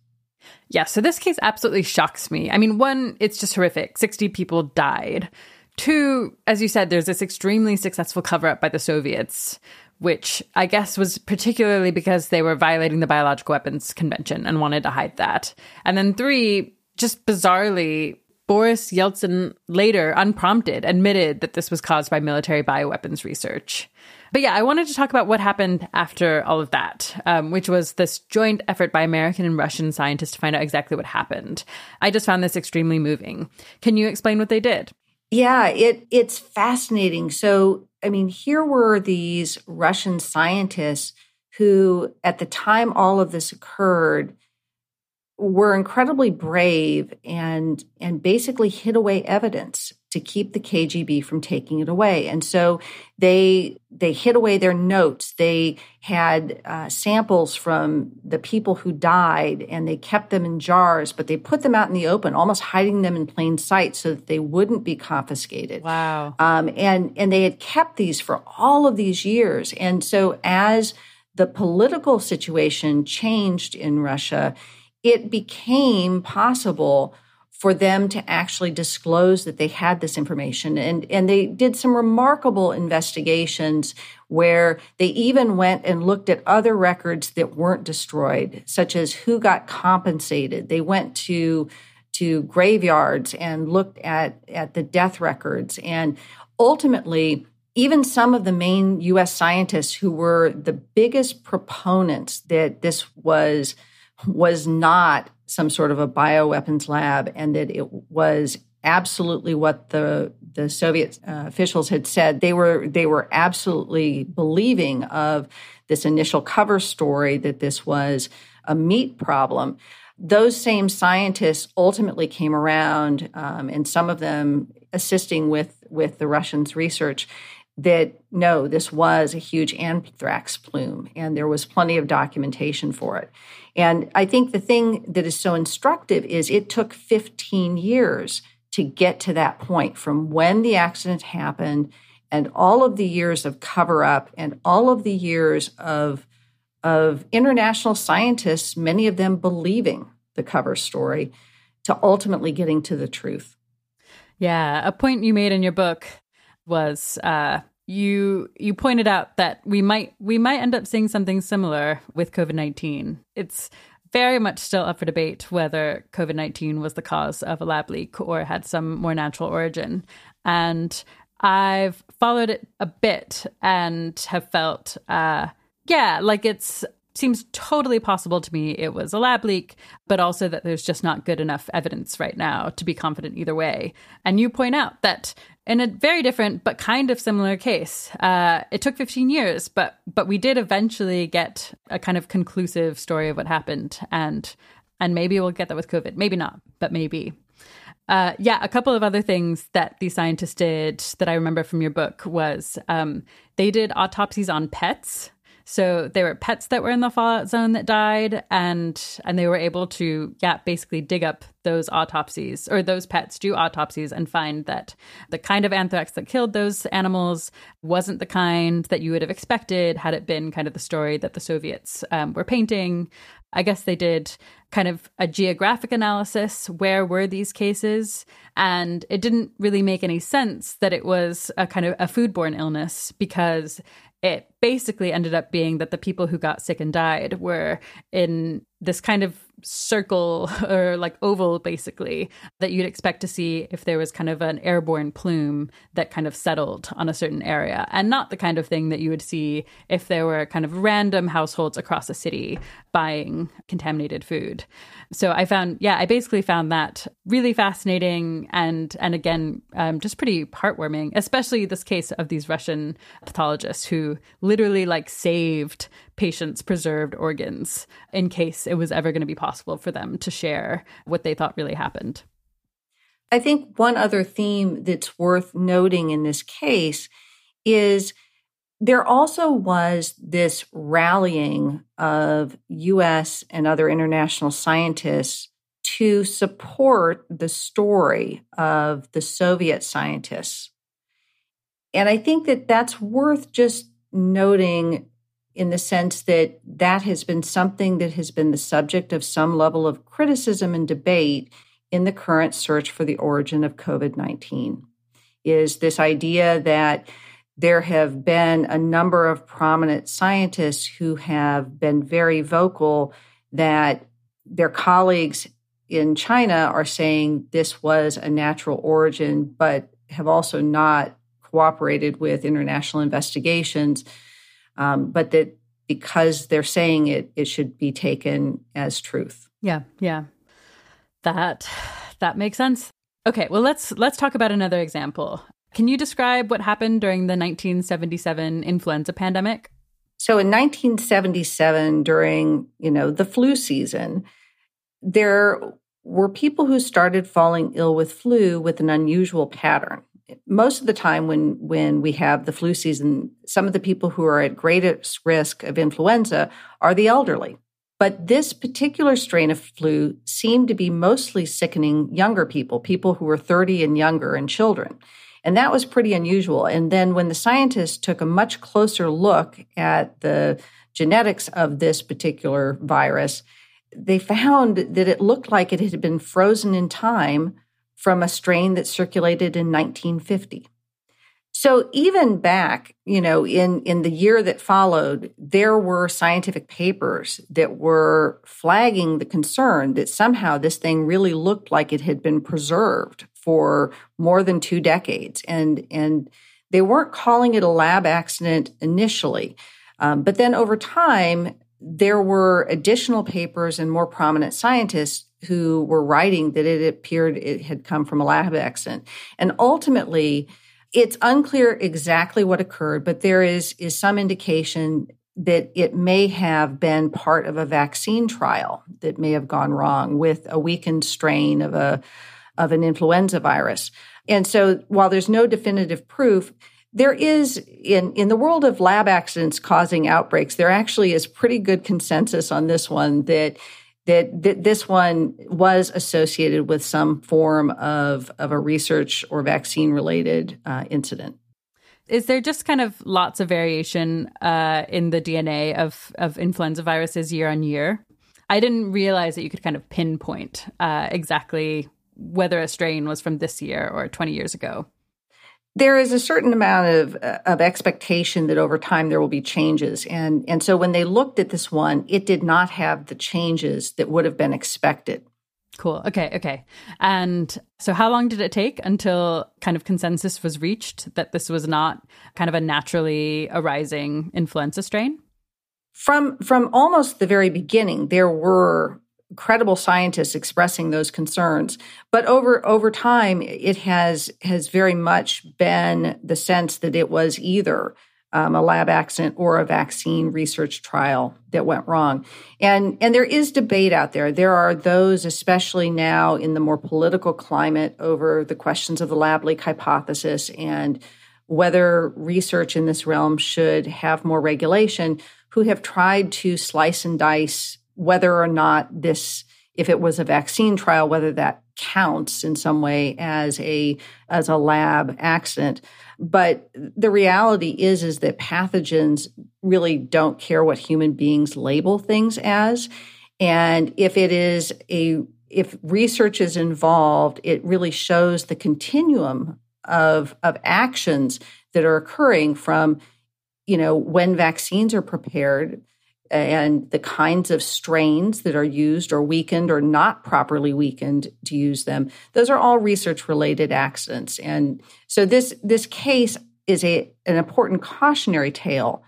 Yeah, so this case absolutely shocks me. I mean, one, it's just horrific. 60 people died. Two, as you said, there's this extremely successful cover up by the Soviets, which I guess was particularly because they were violating the Biological Weapons Convention and wanted to hide that. And then three, just bizarrely, Boris Yeltsin later, unprompted, admitted that this was caused by military bioweapons research. But yeah, I wanted to talk about what happened after all of that, um, which was this joint effort by American and Russian scientists to find out exactly what happened. I just found this extremely moving. Can you explain what they did? Yeah, it it's fascinating. So, I mean, here were these Russian scientists who at the time all of this occurred were incredibly brave and and basically hid away evidence to keep the KGB from taking it away. And so they they hid away their notes. They had uh, samples from the people who died, and they kept them in jars, but they put them out in the open, almost hiding them in plain sight, so that they wouldn't be confiscated. Wow! Um, and and they had kept these for all of these years. And so as the political situation changed in Russia, it became possible for them to actually disclose that they had this information. And, and they did some remarkable investigations where they even went and looked at other records that weren't destroyed, such as who got compensated. They went to to graveyards and looked at, at the death records. And ultimately, even some of the main US scientists who were the biggest proponents that this was was not some sort of a bioweapons lab and that it was absolutely what the the Soviet uh, officials had said. They were they were absolutely believing of this initial cover story that this was a meat problem. Those same scientists ultimately came around, um, and some of them assisting with with the Russians' research. That no, this was a huge anthrax plume, and there was plenty of documentation for it. And I think the thing that is so instructive is it took 15 years to get to that point from when the accident happened and all of the years of cover up and all of the years of of international scientists, many of them believing the cover story, to ultimately getting to the truth. Yeah, a point you made in your book was uh, you you pointed out that we might we might end up seeing something similar with COVID nineteen. It's very much still up for debate whether COVID nineteen was the cause of a lab leak or had some more natural origin. And I've followed it a bit and have felt, uh, yeah, like it's seems totally possible to me it was a lab leak, but also that there's just not good enough evidence right now to be confident either way. And you point out that in a very different but kind of similar case, uh, it took 15 years, but but we did eventually get a kind of conclusive story of what happened, and and maybe we'll get that with COVID, maybe not, but maybe. Uh, yeah, a couple of other things that these scientists did that I remember from your book was um, they did autopsies on pets so there were pets that were in the fallout zone that died, and and they were able to yeah basically dig up those autopsies or those pets do autopsies and find that the kind of anthrax that killed those animals wasn't the kind that you would have expected had it been kind of the story that the Soviets um, were painting. I guess they did kind of a geographic analysis. Where were these cases? And it didn't really make any sense that it was a kind of a foodborne illness because it basically ended up being that the people who got sick and died were in this kind of circle or like oval basically that you'd expect to see if there was kind of an airborne plume that kind of settled on a certain area and not the kind of thing that you would see if there were kind of random households across a city buying contaminated food. So i found yeah i basically found that really fascinating and and again um, just pretty heartwarming especially this case of these russian pathologists who literally like saved patients preserved organs in case it was ever going to be possible for them to share what they thought really happened. I think one other theme that's worth noting in this case is there also was this rallying of US and other international scientists to support the story of the Soviet scientists. And I think that that's worth just noting in the sense that that has been something that has been the subject of some level of criticism and debate in the current search for the origin of COVID 19. Is this idea that there have been a number of prominent scientists who have been very vocal that their colleagues in China are saying this was a natural origin, but have also not cooperated with international investigations um, but that because they're saying it, it should be taken as truth. Yeah, yeah, that that makes sense. Okay, well let's let's talk about another example. Can you describe what happened during the 1977 influenza pandemic? So in 1977 during, you know, the flu season, there were people who started falling ill with flu with an unusual pattern most of the time when when we have the flu season some of the people who are at greatest risk of influenza are the elderly. But this particular strain of flu seemed to be mostly sickening younger people people who were 30 and younger and children. And that was pretty unusual. And then when the scientists took a much closer look at the genetics of this particular virus they found that it looked like it had been frozen in time from a strain that circulated in 1950. So even back, you know, in, in the year that followed, there were scientific papers that were flagging the concern that somehow this thing really looked like it had been preserved for more than two decades. And, and they weren't calling it a lab accident initially. Um, but then over time, there were additional papers and more prominent scientists who were writing that it appeared it had come from a lab accident. And ultimately, it's unclear exactly what occurred, but there is, is some indication that it may have been part of a vaccine trial that may have gone wrong with a weakened strain of a of an influenza virus. And so while there's no definitive proof, there is in in the world of lab accidents causing outbreaks, there actually is pretty good consensus on this one that that, this one was associated with some form of, of a research or vaccine related uh, incident. Is there just kind of lots of variation uh, in the DNA of, of influenza viruses year on year? I didn't realize that you could kind of pinpoint uh, exactly whether a strain was from this year or 20 years ago there is a certain amount of uh, of expectation that over time there will be changes. And and so when they looked at this one it did not have the changes that would have been expected. Cool. Okay okay. And so how long did it take until kind of consensus was reached that this was not kind of a naturally arising influenza strain? From from almost the very beginning there were credible scientists expressing those concerns. But over over time, it has has very much been the sense that it was either um, a lab accident or a vaccine research trial that went wrong. And and there is debate out there. There are those, especially now in the more political climate, over the questions of the lab leak hypothesis and whether research in this realm should have more regulation, who have tried to slice and dice whether or not this if it was a vaccine trial whether that counts in some way as a as a lab accident. But the reality is is that pathogens really don't care what human beings label things as. And if it is a if research is involved it really shows the continuum of of actions that are occurring from you know when vaccines are prepared and the kinds of strains that are used or weakened or not properly weakened to use them. Those are all research related accidents. And so this this case is a an important cautionary tale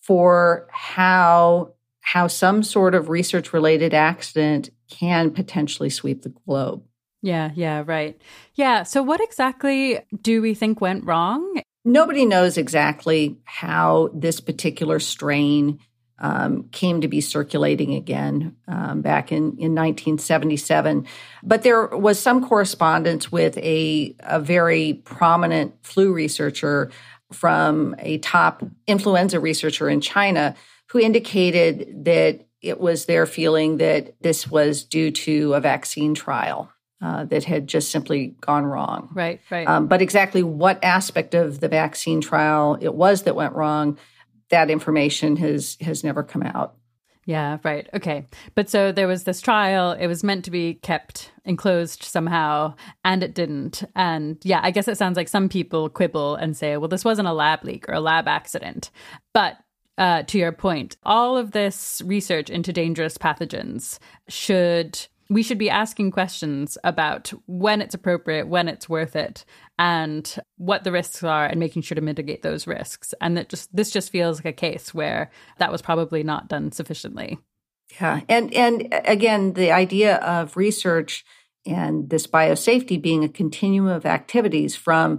for how how some sort of research related accident can potentially sweep the globe. Yeah yeah right. Yeah so what exactly do we think went wrong? Nobody knows exactly how this particular strain um, came to be circulating again um, back in, in 1977. But there was some correspondence with a, a very prominent flu researcher from a top influenza researcher in China who indicated that it was their feeling that this was due to a vaccine trial. Uh, that had just simply gone wrong. Right, right. Um, but exactly what aspect of the vaccine trial it was that went wrong, that information has has never come out. Yeah, right. Okay. But so there was this trial. It was meant to be kept enclosed somehow, and it didn't. And yeah, I guess it sounds like some people quibble and say, well, this wasn't a lab leak or a lab accident. But uh, to your point, all of this research into dangerous pathogens should we should be asking questions about when it's appropriate, when it's worth it, and what the risks are and making sure to mitigate those risks. And that just this just feels like a case where that was probably not done sufficiently. Yeah. And and again, the idea of research and this biosafety being a continuum of activities from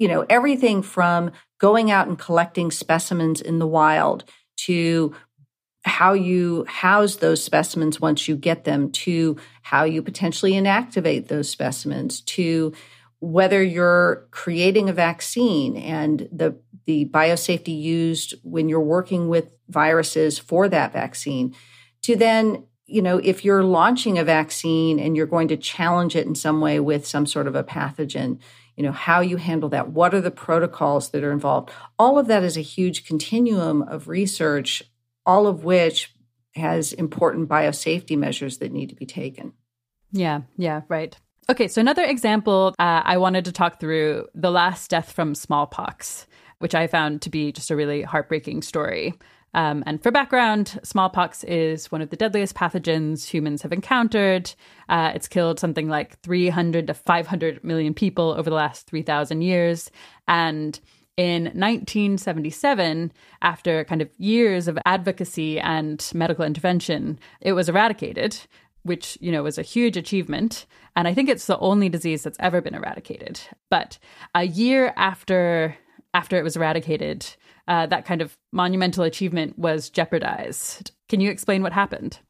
you know everything from going out and collecting specimens in the wild to how you house those specimens once you get them to how you potentially inactivate those specimens to whether you're creating a vaccine and the the biosafety used when you're working with viruses for that vaccine to then you know if you're launching a vaccine and you're going to challenge it in some way with some sort of a pathogen you know how you handle that what are the protocols that are involved all of that is a huge continuum of research all of which has important biosafety measures that need to be taken. Yeah, yeah, right. Okay, so another example uh, I wanted to talk through the last death from smallpox, which I found to be just a really heartbreaking story. Um, and for background, smallpox is one of the deadliest pathogens humans have encountered. Uh, it's killed something like 300 to 500 million people over the last 3,000 years. And in 1977, after kind of years of advocacy and medical intervention, it was eradicated, which, you know, was a huge achievement. And I think it's the only disease that's ever been eradicated. But a year after after it was eradicated, uh, that kind of monumental achievement was jeopardized. Can you explain what happened?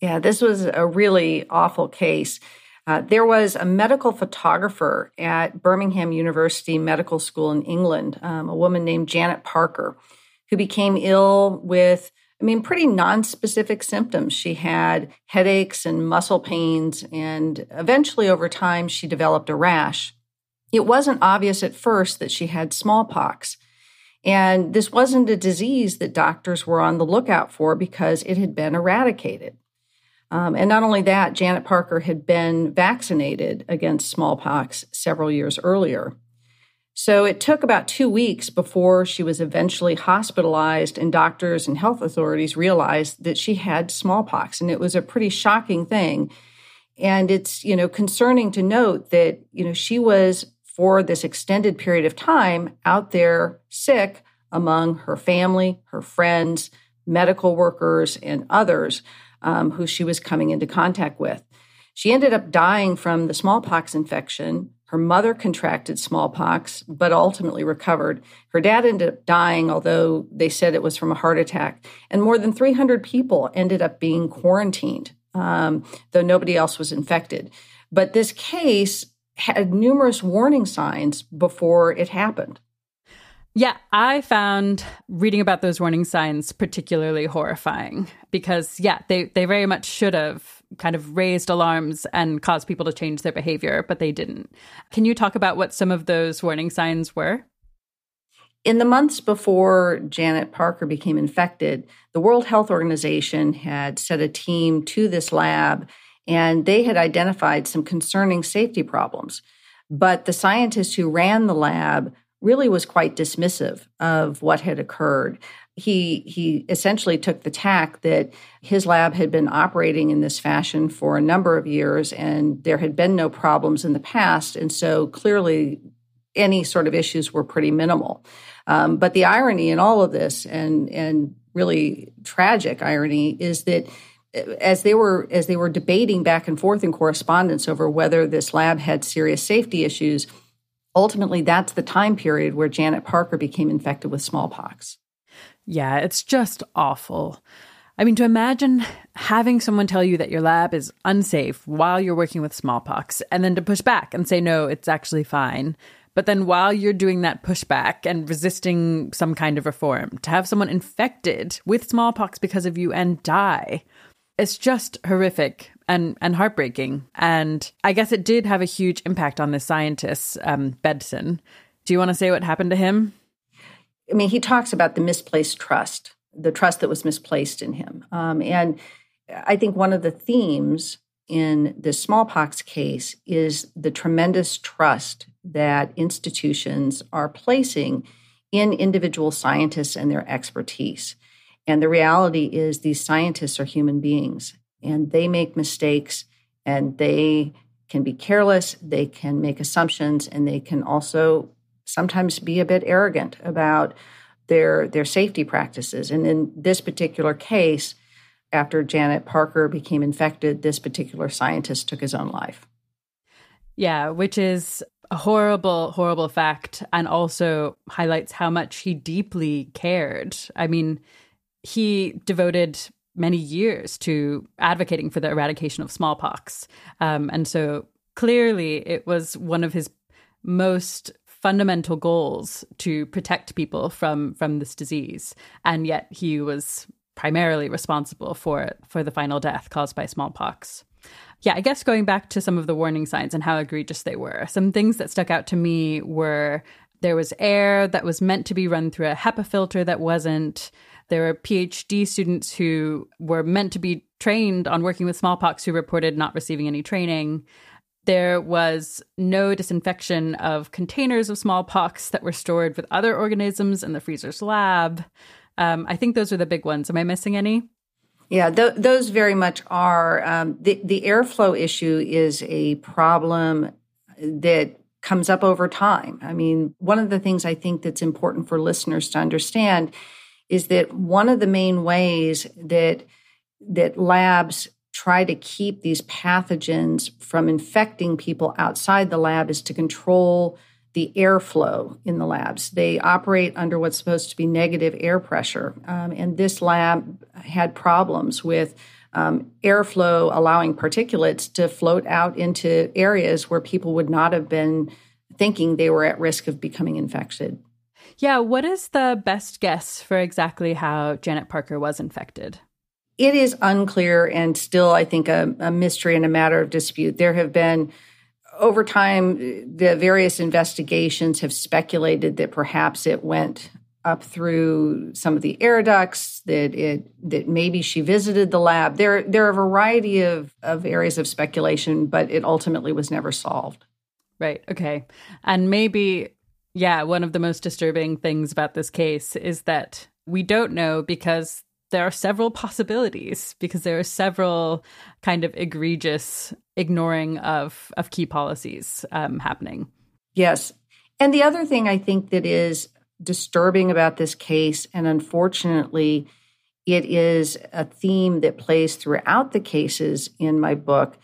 Yeah, this was a really awful case. Uh, there was a medical photographer at Birmingham University Medical School in England, um, a woman named Janet Parker, who became ill with, I mean, pretty non-specific symptoms. She had headaches and muscle pains, and eventually, over time, she developed a rash. It wasn't obvious at first that she had smallpox. And this wasn't a disease that doctors were on the lookout for because it had been eradicated. Um, and not only that, Janet Parker had been vaccinated against smallpox several years earlier. So it took about two weeks before she was eventually hospitalized, and doctors and health authorities realized that she had smallpox. And it was a pretty shocking thing. And it's, you know, concerning to note that, you know, she was for this extended period of time out there sick among her family, her friends, medical workers, and others um, who she was coming into contact with. She ended up dying from the smallpox infection. Her mother contracted smallpox, but ultimately recovered. Her dad ended up dying, although they said it was from a heart attack. And more than 300 people ended up being quarantined, um, though nobody else was infected. But this case had numerous warning signs before it happened. Yeah, I found reading about those warning signs particularly horrifying because, yeah, they, they very much should have kind of raised alarms and caused people to change their behavior, but they didn't. Can you talk about what some of those warning signs were? In the months before Janet Parker became infected, the World Health Organization had sent a team to this lab and they had identified some concerning safety problems. But the scientist who ran the lab really was quite dismissive of what had occurred. He he essentially took the tack that his lab had been operating in this fashion for a number of years and there had been no problems in the past and so clearly any sort of issues were pretty minimal. Um, but the irony in all of this and and really tragic irony is that as they were as they were debating back and forth in correspondence over whether this lab had serious safety issues ultimately that's the time period where Janet Parker became infected with smallpox yeah it's just awful I mean, to imagine having someone tell you that your lab is unsafe while you're working with smallpox, and then to push back and say, no, it's actually fine. But then while you're doing that pushback and resisting some kind of reform, to have someone infected with smallpox because of you and die, it's just horrific and and heartbreaking. And I guess it did have a huge impact on this scientist, um, Bedson. Do you want to say what happened to him? I mean, he talks about the misplaced trust, the trust that was misplaced in him. Um, and I think one of the themes in the smallpox case is the tremendous trust that institutions are placing in individual scientists and their expertise. And the reality is, these scientists are human beings and they make mistakes and they can be careless, they can make assumptions, and they can also sometimes be a bit arrogant about their, their safety practices. And in this particular case, after Janet Parker became infected, this particular scientist took his own life. Yeah, which is a horrible, horrible fact, and also highlights how much he deeply cared. I mean, he devoted many years to advocating for the eradication of smallpox. Um, and so clearly it was one of his most fundamental goals to protect people from from this disease. And yet he was primarily responsible for for the final death caused by smallpox. Yeah i guess going back to some of the warning signs and how egregious they were. Some things that stuck out to me were there was air that was meant to be run through a HEPA filter that wasn't. There were PhD students who were meant to be trained on working with smallpox who reported not receiving any training. There was no disinfection of containers of smallpox that were stored with other organisms in the freezer's lab. Um, I think those are the big ones. Am I missing any? Yeah, th- those very much are. Um, the, the airflow issue is a problem that comes up over time. I mean, one of the things I think that's important for listeners to understand is that one of the main ways that that labs try to keep these pathogens from infecting people outside the lab is to control the airflow in the labs. They operate under what's supposed to be negative air pressure. Um, and this lab had problems with um, airflow allowing particulates to float out into areas where people would not have been thinking they were at risk of becoming infected. Yeah, what is the best guess for exactly how Janet Parker was infected? It is unclear and still, I think, a, a mystery and a matter of dispute. There have been over time, the various investigations have speculated that perhaps it went up through some of the air ducts, that it that maybe she visited the lab. There there are a variety of, of areas of speculation, but it ultimately was never solved. Right. Okay. And maybe yeah, one of the most disturbing things about this case is that we don't know because there are several possibilities because there are several kind of egregious ignoring of of key policies um, happening. Yes, and the other thing I think that is disturbing about this case, and unfortunately, it is a theme that plays throughout the cases in my book,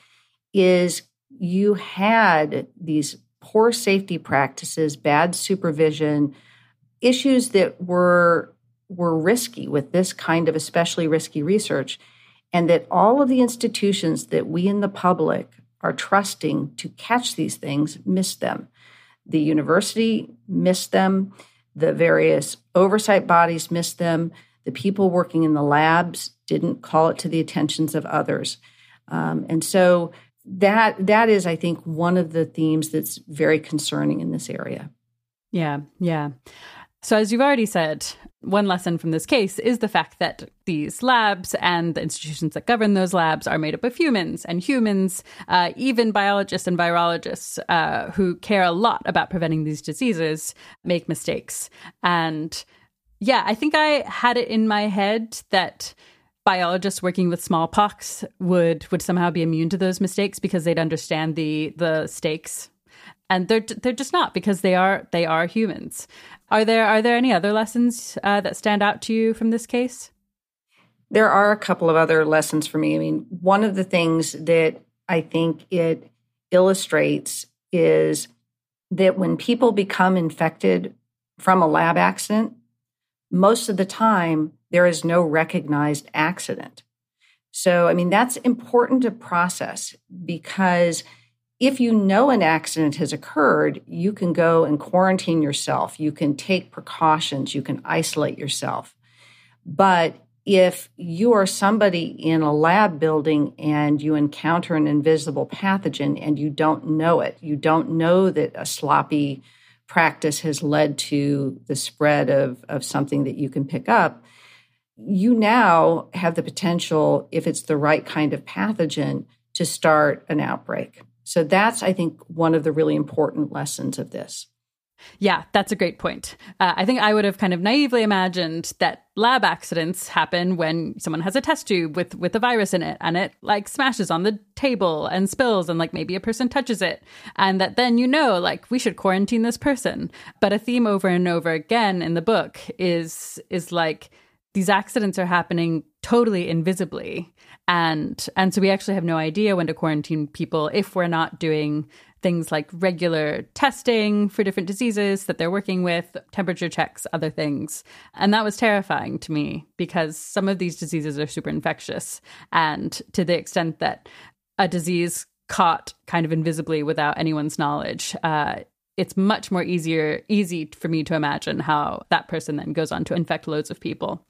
is you had these poor safety practices, bad supervision, issues that were were risky with this kind of especially risky research, and that all of the institutions that we in the public are trusting to catch these things missed them. The university missed them, the various oversight bodies missed them, the people working in the labs didn't call it to the attentions of others. Um, and so that that is, I think, one of the themes that's very concerning in this area. Yeah, yeah. So, as you've already said, one lesson from this case is the fact that these labs and the institutions that govern those labs are made up of humans, and humans, uh, even biologists and virologists uh, who care a lot about preventing these diseases, make mistakes. And yeah, I think I had it in my head that biologists working with smallpox would would somehow be immune to those mistakes because they'd understand the the stakes and they're they're just not because they are they are humans. Are there are there any other lessons uh, that stand out to you from this case? There are a couple of other lessons for me. I mean, one of the things that I think it illustrates is that when people become infected from a lab accident, most of the time there is no recognized accident. So, I mean, that's important to process because if you know an accident has occurred, you can go and quarantine yourself. You can take precautions. You can isolate yourself. But if you are somebody in a lab building and you encounter an invisible pathogen and you don't know it, you don't know that a sloppy practice has led to the spread of, of something that you can pick up, you now have the potential, if it's the right kind of pathogen, to start an outbreak. So that's, I think, one of the really important lessons of this. Yeah, that's a great point. Uh, I think I would have kind of naively imagined that lab accidents happen when someone has a test tube with with a virus in it and it like smashes on the table and spills and like maybe a person touches it and that then you know like we should quarantine this person. But a theme over and over again in the book is is like these accidents are happening totally invisibly and and so we actually have no idea when to quarantine people if we're not doing things like regular testing for different diseases that they're working with temperature checks other things. And that was terrifying to me because some of these diseases are super infectious. And to the extent that a disease caught kind of invisibly without anyone's knowledge uh, it's much more easier easy for me to imagine how that person then goes on to infect loads of people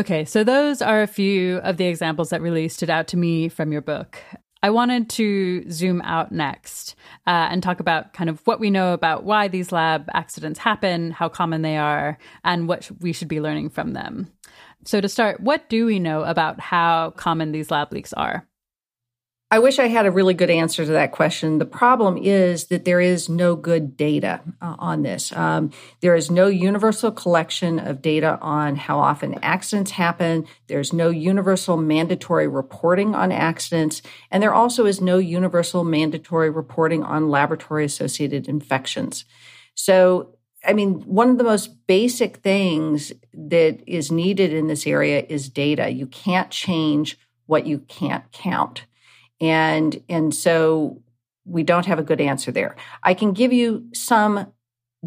Okay, so those are a few of the examples that really stood out to me from your book. I wanted to zoom out next uh, and talk about kind of what we know about why these lab accidents happen, how common they are, and what we should be learning from them. So, to start, what do we know about how common these lab leaks are? I wish I had a really good answer to that question. The problem is that there is no good data uh, on this. Um, there is no universal collection of data on how often accidents happen. There's no universal mandatory reporting on accidents. And there also is no universal mandatory reporting on laboratory associated infections. So, I mean, one of the most basic things that is needed in this area is data. You can't change what you can't count. And, and so we don't have a good answer there. I can give you some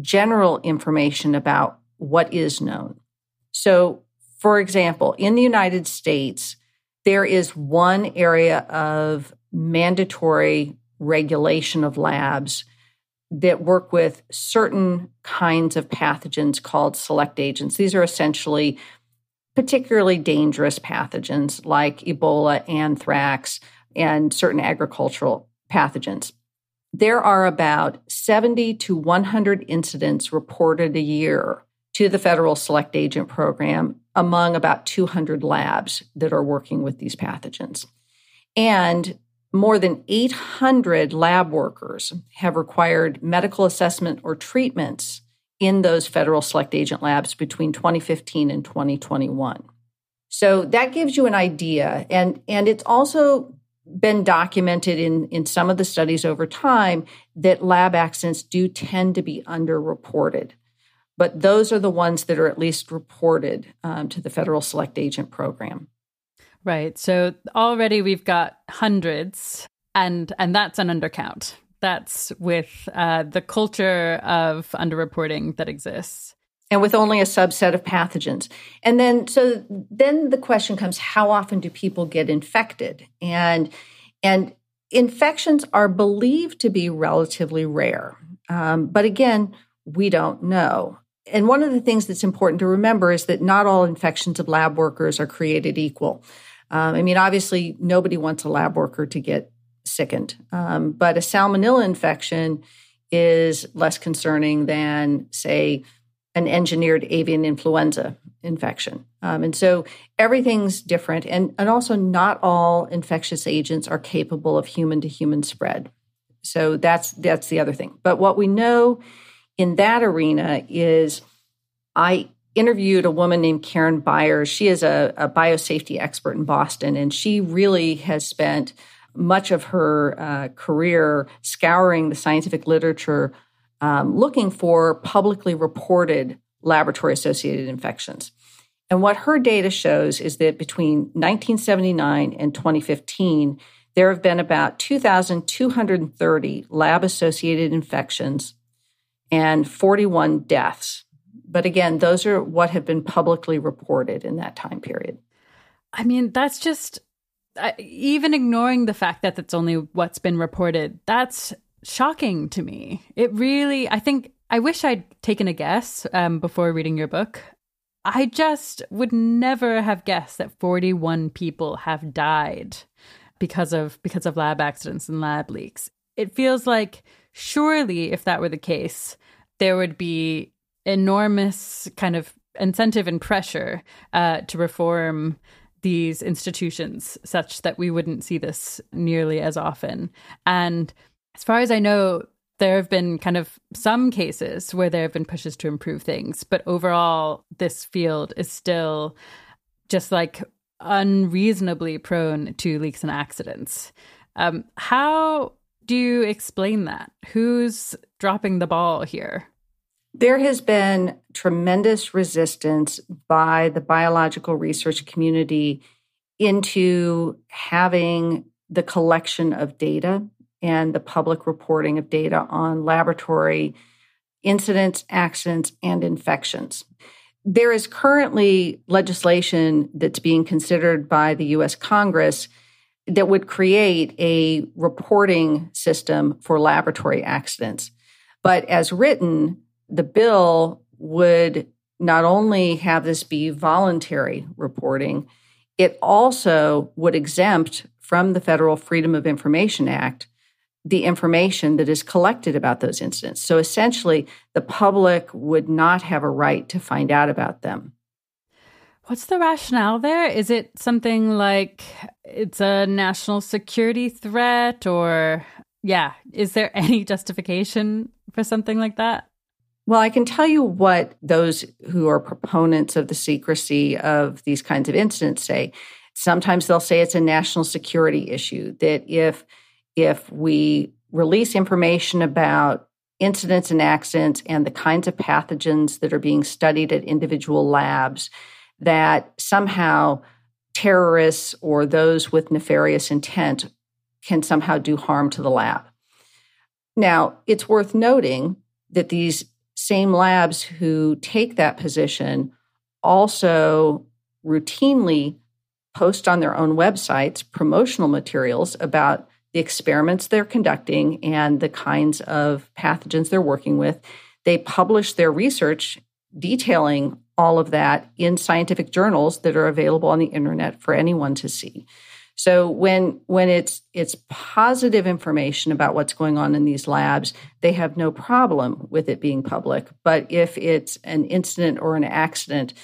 general information about what is known. So, for example, in the United States, there is one area of mandatory regulation of labs that work with certain kinds of pathogens called select agents. These are essentially particularly dangerous pathogens like Ebola, anthrax, and certain agricultural pathogens. There are about 70 to 100 incidents reported a year to the federal select agent program among about 200 labs that are working with these pathogens. And more than 800 lab workers have required medical assessment or treatments in those federal select agent labs between 2015 and 2021. So that gives you an idea. And, and it's also been documented in, in some of the studies over time that lab accidents do tend to be underreported. But those are the ones that are at least reported um, to the federal select agent program. Right. So already we've got hundreds, and and that's an undercount. That's with uh, the culture of underreporting that exists and with only a subset of pathogens. And then so then the question comes how often do people get infected? And and infections are believed to be relatively rare. Um, but again, we don't know. And one of the things that's important to remember is that not all infections of lab workers are created equal. Um, I mean, obviously, nobody wants a lab worker to get sickened, um, but a salmonella infection is less concerning than, say, an engineered avian influenza infection. Um, and so everything's different. And, and also, not all infectious agents are capable of human to human spread. So that's that's the other thing. But what we know in that arena is I interviewed a woman named Karen Byers. She is a, a biosafety expert in Boston, and she really has spent much of her uh, career scouring the scientific literature um, looking for publicly reported laboratory associated infections. And what her data shows is that between 1979 and 2015, there have been about 2,230 lab associated infections and 41 deaths. But again, those are what have been publicly reported in that time period. I mean, that's just even ignoring the fact that that's only what's been reported. That's shocking to me. It really, I think, I wish I'd taken a guess um, before reading your book. I just would never have guessed that 41 people have died because of because of lab accidents and lab leaks. It feels like surely if that were the case, there would be enormous kind of incentive and pressure uh, to reform these institutions such that we wouldn't see this nearly as often. And as far as I know, there have been kind of some cases where there have been pushes to improve things, but overall, this field is still just like unreasonably prone to leaks and accidents. Um, how do you explain that? Who's dropping the ball here? There has been tremendous resistance by the biological research community into having the collection of data and the public reporting of data on laboratory incidents, accidents, and infections. There is currently legislation that's being considered by the US Congress that would create a reporting system for laboratory accidents. But as written, the bill would not only have this be voluntary reporting, it also would exempt from the Federal Freedom of Information Act the information that is collected about those incidents. So essentially, the public would not have a right to find out about them. What's the rationale there? Is it something like it's a national security threat or yeah, is there any justification for something like that? Well, I can tell you what those who are proponents of the secrecy of these kinds of incidents say. Sometimes they'll say it's a national security issue that if if we release information about incidents and accidents and the kinds of pathogens that are being studied at individual labs, that somehow terrorists or those with nefarious intent can somehow do harm to the lab. Now, it's worth noting that these same labs who take that position also routinely post on their own websites promotional materials about the experiments they're conducting and the kinds of pathogens they're working with. They publish their research detailing all of that in scientific journals that are available on the internet for anyone to see. So when when it's it's positive information about what's going on in these labs, they have no problem with it being public. But if it's an incident or an accident,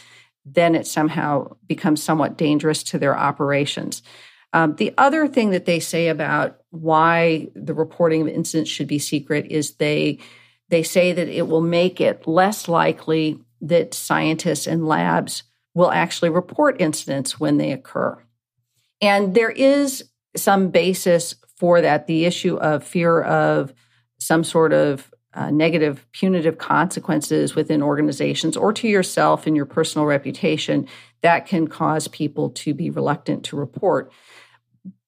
then it somehow becomes somewhat dangerous to their operations. Um, the other thing that they say about why the reporting of incidents should be secret is they they say that it will make it less likely that scientists and labs will actually report incidents when they occur. And there is some basis for that. The issue of fear of some sort of uh, negative punitive consequences within organizations or to yourself and your personal reputation that can cause people to be reluctant to report.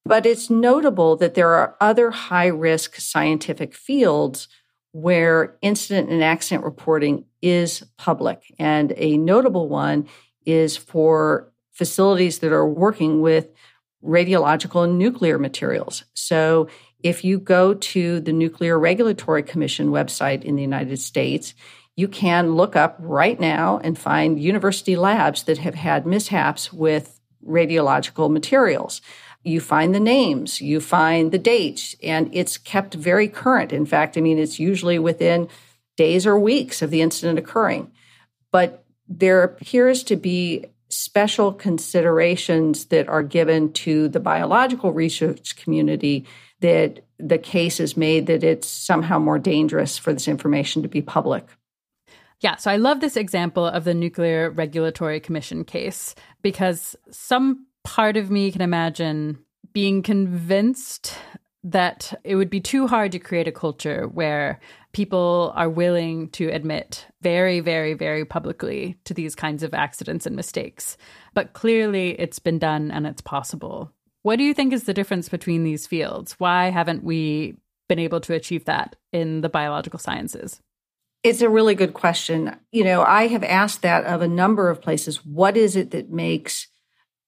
But it's notable that there are other high risk scientific fields where incident and accident reporting is public. And a notable one is for facilities that are working with radiological and nuclear materials. So if you go to the Nuclear Regulatory Commission website in the United States, you can look up right now and find university labs that have had mishaps with radiological materials. You find the names, you find the dates, and it's kept very current. In fact, I mean, it's usually within days or weeks of the incident occurring. But there appears to be special considerations that are given to the biological research community that the case is made that it's somehow more dangerous for this information to be public. Yeah, so I love this example of the Nuclear Regulatory Commission case because some part of me can imagine being convinced that it would be too hard to create a culture where people are willing to admit very, very, very publicly to these kinds of accidents and mistakes. But clearly, it's been done and it's possible. What do you think is the difference between these fields? Why haven't we been able to achieve that in the biological sciences? It's a really good question. You know, I have asked that of a number of places. What is it that makes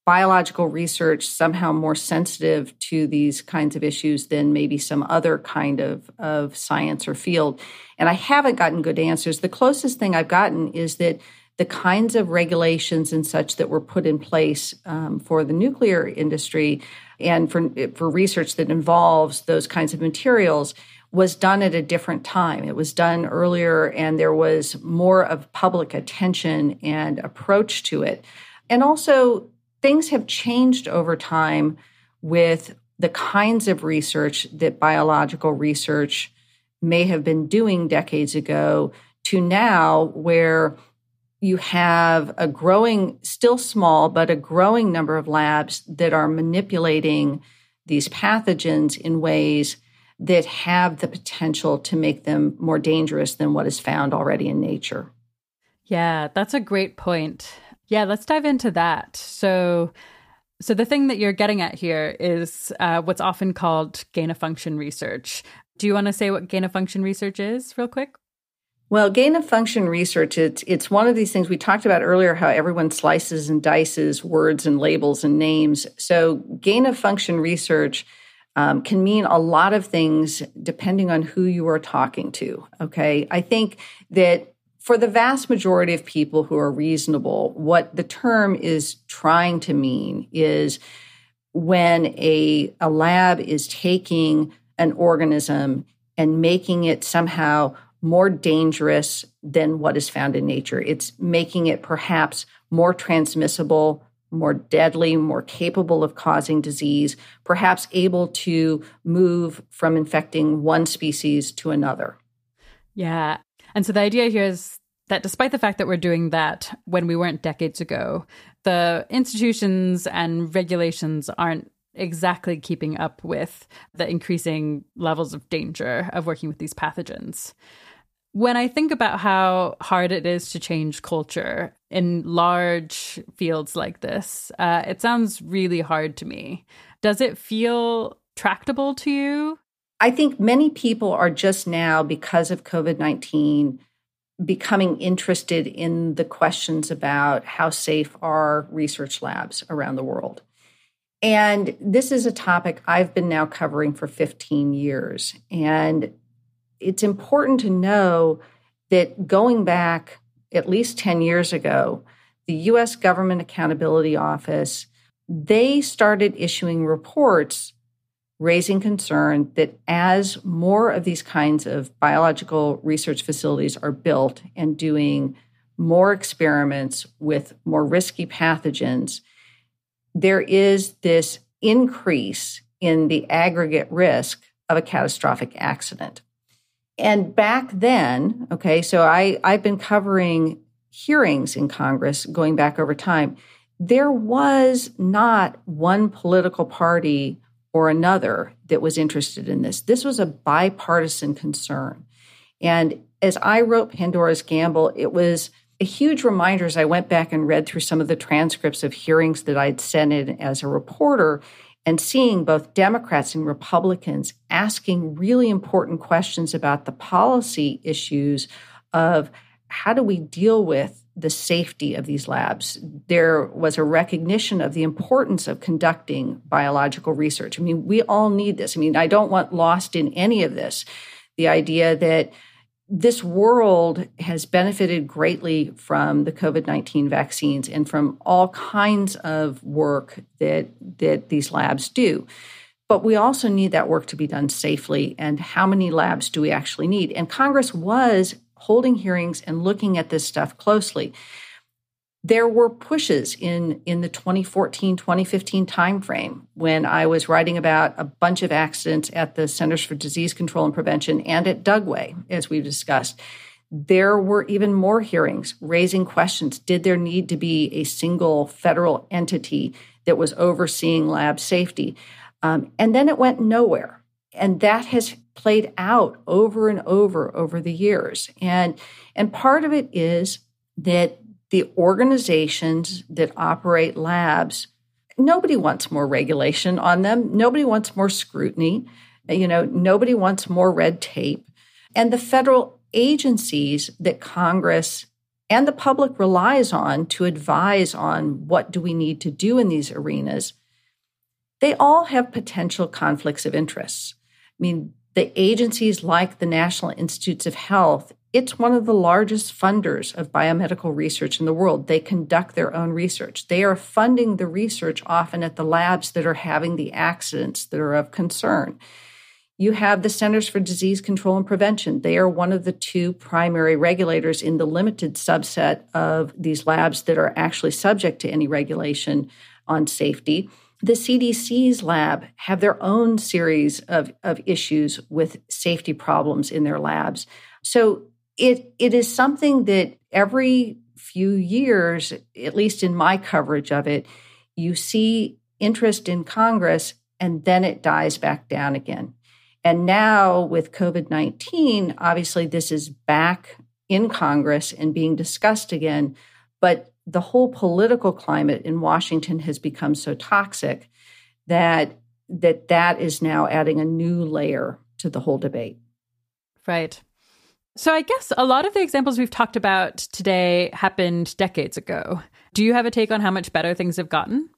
biological research somehow more sensitive to these kinds of issues than maybe some other kind of, of science or field. And I haven't gotten good answers. The closest thing I've gotten is that the kinds of regulations and such that were put in place um, for the nuclear industry and for, for research that involves those kinds of materials was done at a different time. It was done earlier, and there was more of public attention and approach to it. And also, things have changed over time with the kinds of research that biological research may have been doing decades ago to now where you have a growing still small but a growing number of labs that are manipulating these pathogens in ways that have the potential to make them more dangerous than what is found already in nature. Yeah, that's a great point. Yeah, let's dive into that. So, so the thing that you're getting at here is uh, what's often called gain of function research. Do you want to say what gain of function research is, real quick? Well, gain of function research, it's, it's one of these things we talked about earlier how everyone slices and dices words and labels and names. So, gain of function research um, can mean a lot of things depending on who you are talking to. Okay. I think that for the vast majority of people who are reasonable, what the term is trying to mean is when a, a lab is taking an organism and making it somehow more dangerous than what is found in nature. It's making it perhaps more transmissible, more deadly, more capable of causing disease, perhaps able to move from infecting one species to another. Yeah. And so the idea here is that despite the fact that we're doing that when we weren't decades ago, the institutions and regulations aren't exactly keeping up with the increasing levels of danger of working with these pathogens. When I think about how hard it is to change culture in large fields like this, uh, it sounds really hard to me. Does it feel tractable to you? I think many people are just now, because of COVID 19, becoming interested in the questions about how safe are research labs around the world. And this is a topic I've been now covering for 15 years. And it's important to know that going back at least 10 years ago, the US Government Accountability Office, they started issuing reports raising concern that as more of these kinds of biological research facilities are built and doing more experiments with more risky pathogens, there is this increase in the aggregate risk of a catastrophic accident. And back then, okay, so I, I've been covering hearings in Congress going back over time. There was not one political party or another that was interested in this. This was a bipartisan concern. And as I wrote Pandora's Gamble, it was a huge reminder as I went back and read through some of the transcripts of hearings that I'd sent in as a reporter and seeing both Democrats and Republicans asking really important questions about the policy issues of how do we deal with the safety of these labs. There was a recognition of the importance of conducting biological research. I mean, we all need this. I mean, I don't want lost in any of this the idea that this world has benefited greatly from the COVID 19 vaccines and from all kinds of work that, that these labs do. But we also need that work to be done safely. And how many labs do we actually need? And Congress was holding hearings and looking at this stuff closely. There were pushes in in the 2014 2015 timeframe when i was writing about a bunch of accidents at the centers for disease control and prevention and at dugway as we've discussed. There were even more hearings raising questions. Did there need to be a single federal entity that was overseeing lab safety? Um, and then it went nowhere. And that has played out over and over over the years and and part of it is that the organizations that operate labs, nobody wants more regulation on them. Nobody wants more scrutiny. You know, nobody wants more red tape. And the federal agencies that Congress and the public relies on to advise on what do we need to do in these arenas, they all have potential conflicts of interests. I mean, the agencies like the National Institutes of Health it's one of the largest funders of biomedical research in the world. They conduct their own research. They are funding the research often at the labs that are having the accidents that are of concern. You have the Centers for Disease Control and Prevention. They are one of the two primary regulators in the limited subset of these labs that are actually subject to any regulation on safety. The CDC's lab have their own series of, of issues with safety problems in their labs. So it it is something that every few years, at least in my coverage of it, you see interest in Congress and then it dies back down again. And now with COVID 19, obviously this is back in Congress and being discussed again. But the whole political climate in Washington has become so toxic that that that is now adding a new layer to the whole debate. Right. So, I guess a lot of the examples we've talked about today happened decades ago. Do you have a take on how much better things have gotten?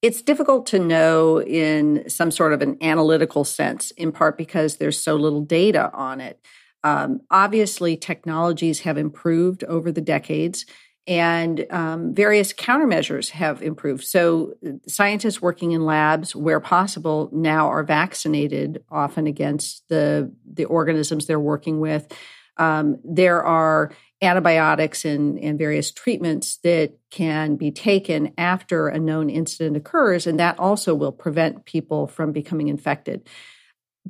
It's difficult to know in some sort of an analytical sense, in part because there's so little data on it. Um, obviously, technologies have improved over the decades and um, various countermeasures have improved. So, scientists working in labs where possible now are vaccinated often against the, the organisms they're working with. Um, there are antibiotics and, and various treatments that can be taken after a known incident occurs, and that also will prevent people from becoming infected.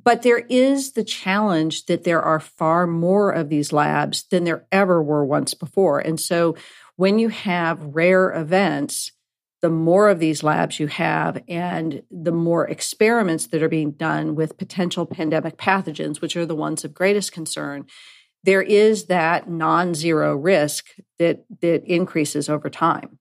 But there is the challenge that there are far more of these labs than there ever were once before. And so when you have rare events, the more of these labs you have and the more experiments that are being done with potential pandemic pathogens, which are the ones of greatest concern, there is that non-zero risk that that increases over time.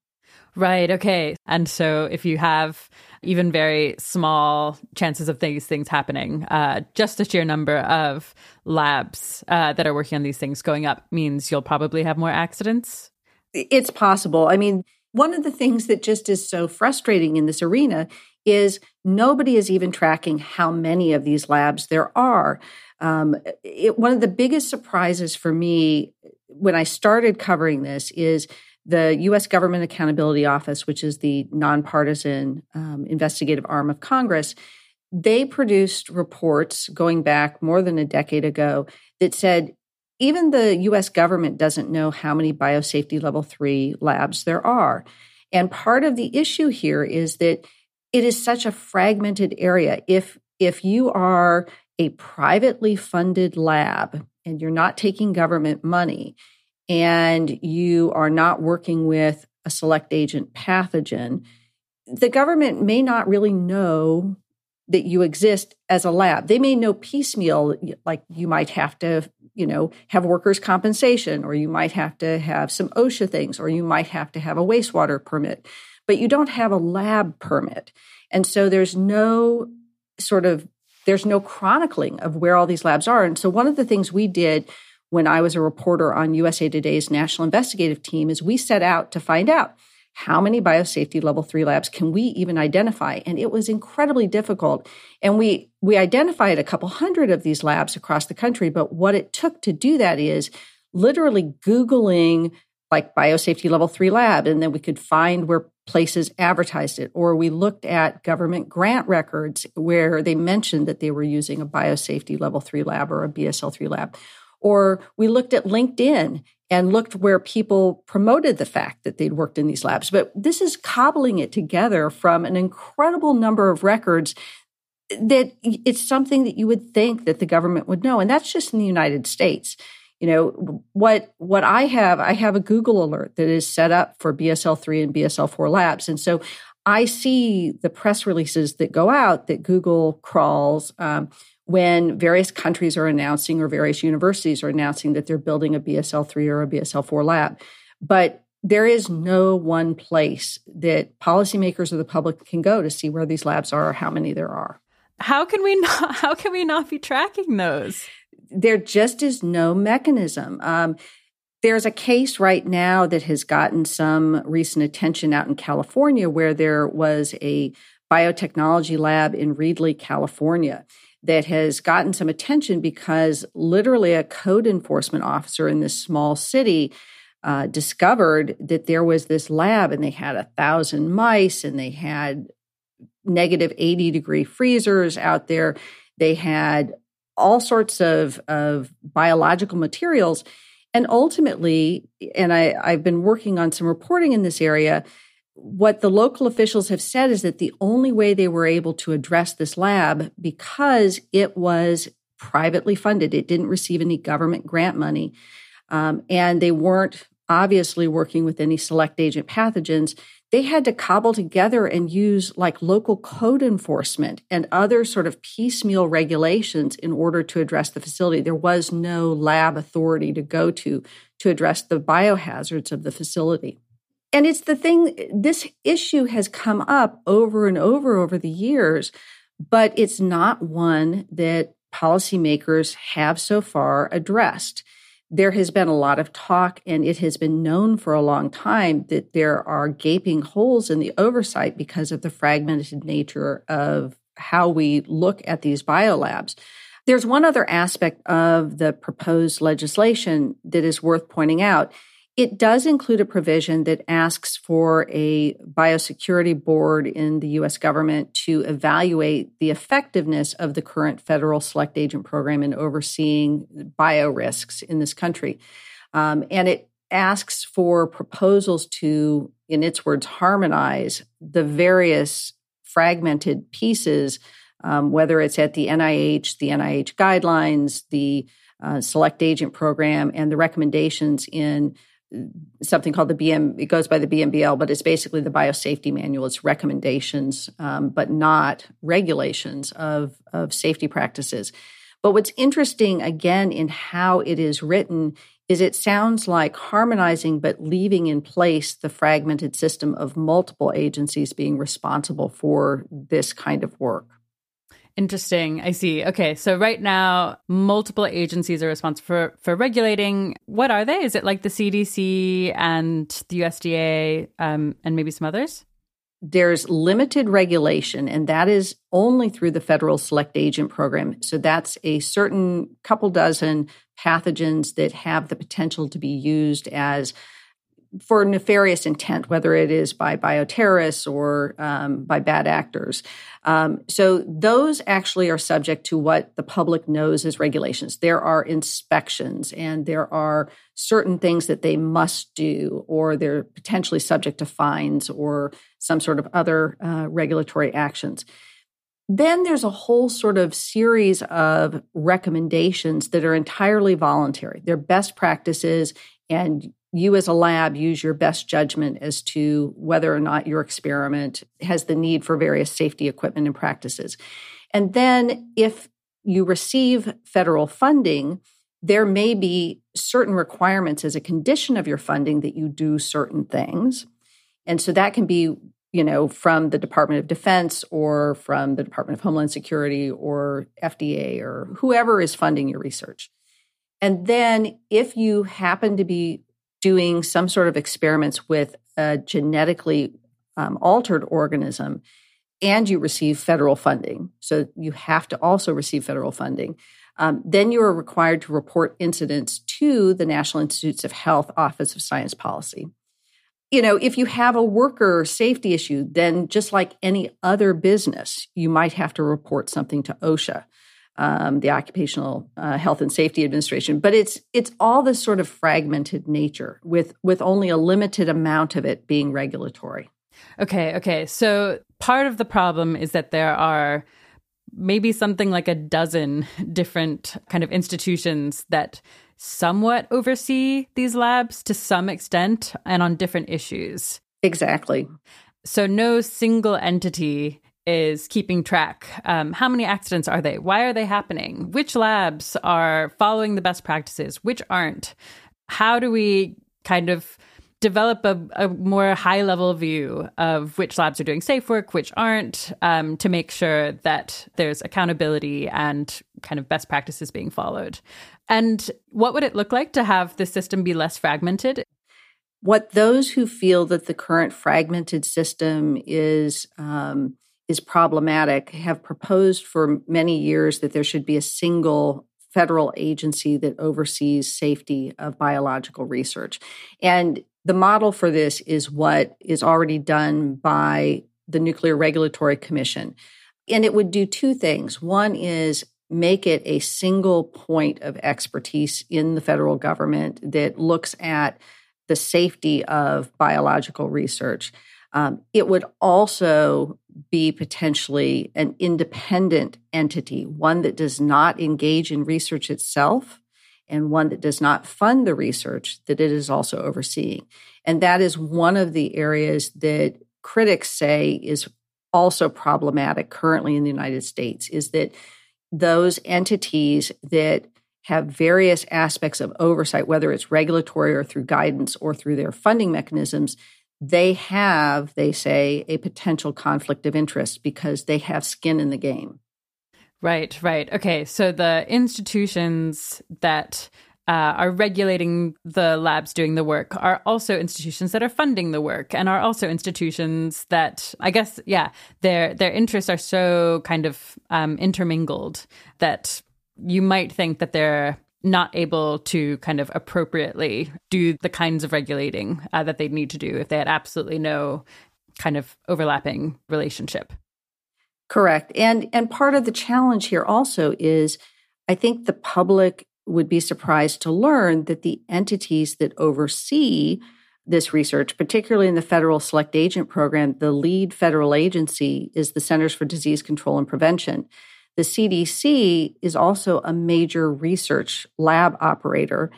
Right. Okay. And so if you have even very small chances of these things happening, uh, just the sheer number of labs uh, that are working on these things going up means you'll probably have more accidents. It's possible. I mean, one of the things that just is so frustrating in this arena is nobody is even tracking how many of these labs there are. Um, it, one of the biggest surprises for me when I started covering this is the U.S. Government Accountability Office, which is the nonpartisan um, investigative arm of Congress. They produced reports going back more than a decade ago that said even the US government doesn't know how many biosafety level three labs there are. And part of the issue here is that it is such a fragmented area. If, if you are a privately funded lab and you're not taking government money and you are not working with a select agent pathogen, the government may not really know that you exist as a lab. They may know piecemeal, like you might have to, you know, have workers' compensation, or you might have to have some OSHA things, or you might have to have a wastewater permit, but you don't have a lab permit. And so there's no sort of there's no chronicling of where all these labs are. And so one of the things we did when I was a reporter on USA Today's national investigative team is we set out to find out how many biosafety level 3 labs can we even identify? And it was incredibly difficult. And we we identified a couple hundred of these labs across the country but what it took to do that is literally googling like biosafety level 3 lab and then we could find where places advertised it. Or we looked at government grant records where they mentioned that they were using a biosafety level 3 lab or a BSL3 lab. Or we looked at LinkedIn and looked where people promoted the fact that they'd worked in these labs. But this is cobbling it together from an incredible number of records that it's something that you would think that the government would know. And that's just in the United States. You know, what what I have, I have a Google alert that is set up for BSL3 and BSL4 labs. And so I see the press releases that go out that Google crawls. Um, when various countries are announcing or various universities are announcing that they're building a BSL 3 or a BSL 4 lab. But there is no one place that policymakers or the public can go to see where these labs are or how many there are. How can we not, how can we not be tracking those? There just is no mechanism. Um, there's a case right now that has gotten some recent attention out in California where there was a biotechnology lab in Reedley, California that has gotten some attention because literally a code enforcement officer in this small city uh, discovered that there was this lab and they had a thousand mice and they had negative 80 degree freezers out there. They had all sorts of, of biological materials. And ultimately, and I, I've been working on some reporting in this area, what the local officials have said is that the only way they were able to address this lab because it was privately funded, it didn't receive any government grant money, um, and they weren't obviously working with any select agent pathogens. They had to cobble together and use like local code enforcement and other sort of piecemeal regulations in order to address the facility. There was no lab authority to go to to address the biohazards of the facility. And it's the thing, this issue has come up over and over over the years, but it's not one that policymakers have so far addressed. There has been a lot of talk, and it has been known for a long time that there are gaping holes in the oversight because of the fragmented nature of how we look at these biolabs. There's one other aspect of the proposed legislation that is worth pointing out It does include a provision that asks for a biosecurity board in the US government to evaluate the effectiveness of the current federal select agent program in overseeing bio risks in this country. Um, and it asks for proposals to, in its words, harmonize the various fragmented pieces, um, whether it's at the NIH, the NIH guidelines, the uh, select agent program, and the recommendations in something called the BM. It goes by the BMBL, but it's basically the biosafety manual. It's recommendations, um, but not regulations of of safety practices. But what's interesting, again, in how it is written, is it sounds like harmonizing, but leaving in place the fragmented system of multiple agencies being responsible for this kind of work. Interesting. I see. Okay. So right now, multiple agencies are responsible for, for regulating. What are they? Is it like the CDC and the USDA um, and maybe some others? There's limited regulation, and that is only through the federal select agent program. So that's a certain couple dozen pathogens that have the potential to be used as for nefarious intent, whether it is by bioterrorists or um, by bad actors. Um, so those actually are subject to what the public knows as regulations. There are inspections and there are certain things that they must do, or they're potentially subject to fines or some sort of other uh, regulatory actions. Then there's a whole sort of series of recommendations that are entirely voluntary. They're best practices, and you as a lab use your best judgment as to whether or not your experiment has the need for various safety equipment and practices. And then if you receive federal funding, there may be certain requirements as a condition of your funding that you do certain things. And so that can be, you know, from the Department of Defense or from the Department of Homeland Security or FDA or whoever is funding your research. And then if you happen to be doing some sort of experiments with a genetically um, altered organism and you receive federal funding, so you have to also receive federal funding, um, then you are required to report incidents to the National Institutes of Health Office of Science Policy. You know, if you have a worker safety issue, then just like any other business, you might have to report something to OSHA um, the Occupational uh, Health and Safety Administration. But it's it's all this sort of fragmented nature with with only a limited amount of it being regulatory. Okay, okay. So part of the problem is that there are maybe something like a dozen different kind of institutions that somewhat oversee these labs to some extent and on different issues. Exactly. So no single entity is keeping track. Um, how many accidents are they? Why are they happening? Which labs are following the best practices? Which aren't? How do we kind of develop a, a more high level view of which labs are doing safe work, which aren't, um, to make sure that there's accountability and kind of best practices being followed? And what would it look like to have the system be less fragmented? What those who feel that the current fragmented system is um, is problematic have proposed for many years that there should be a single federal agency that oversees safety of biological research. And the model for this is what is already done by the Nuclear Regulatory Commission. And it would do two things. One is make it a single point of expertise in the federal government that looks at the safety of biological research. Um, it would also be potentially an independent entity, one that does not engage in research itself and one that does not fund the research that it is also overseeing. And that is one of the areas that critics say is also problematic currently in the United States is that those entities that have various aspects of oversight, whether it's regulatory or through guidance or through their funding mechanisms, they have, they say, a potential conflict of interest because they have skin in the game. Right, right. Okay, so the institutions that uh, are regulating the labs doing the work are also institutions that are funding the work and are also institutions that I guess yeah their their interests are so kind of um, intermingled that you might think that they're not able to kind of appropriately do the kinds of regulating uh, that they'd need to do if they had absolutely no kind of overlapping relationship. Correct. And and part of the challenge here also is I think the public would be surprised to learn that the entities that oversee this research, particularly in the federal select agent program, the lead federal agency is the Centers for Disease Control and Prevention. The CDC is also a major research lab operator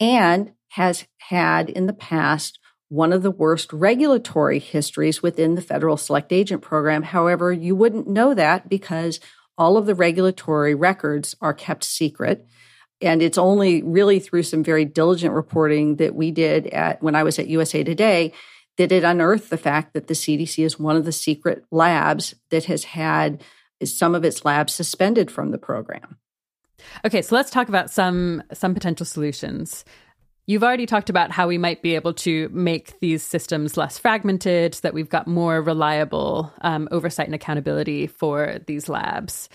and has had in the past one of the worst regulatory histories within the federal select agent program. However, you wouldn't know that because all of the regulatory records are kept secret. And it's only really through some very diligent reporting that we did at when I was at USA Today that it unearthed the fact that the CDC is one of the secret labs that has had some of its labs suspended from the program. Okay, so let's talk about some some potential solutions. You've already talked about how we might be able to make these systems less fragmented, so that we've got more reliable um, oversight and accountability for these labs.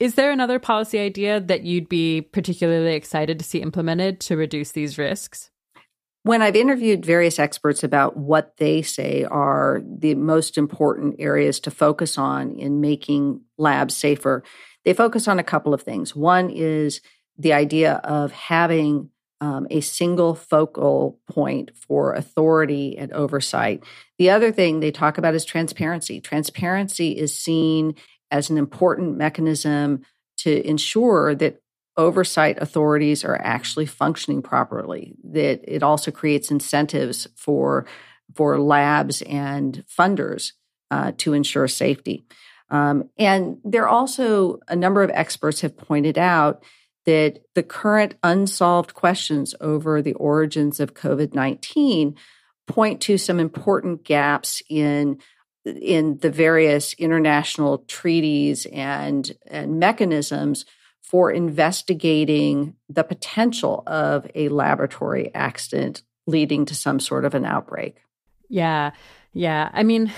Is there another policy idea that you'd be particularly excited to see implemented to reduce these risks? When I've interviewed various experts about what they say are the most important areas to focus on in making labs safer, they focus on a couple of things. One is the idea of having um, a single focal point for authority and oversight. The other thing they talk about is transparency. Transparency is seen as an important mechanism to ensure that oversight authorities are actually functioning properly that it also creates incentives for for labs and funders uh, to ensure safety. Um, and there are also a number of experts have pointed out that the current unsolved questions over the origins of COVID 19 point to some important gaps in in the various international treaties and, and mechanisms for investigating the potential of a laboratory accident leading to some sort of an outbreak. Yeah. Yeah. I mean,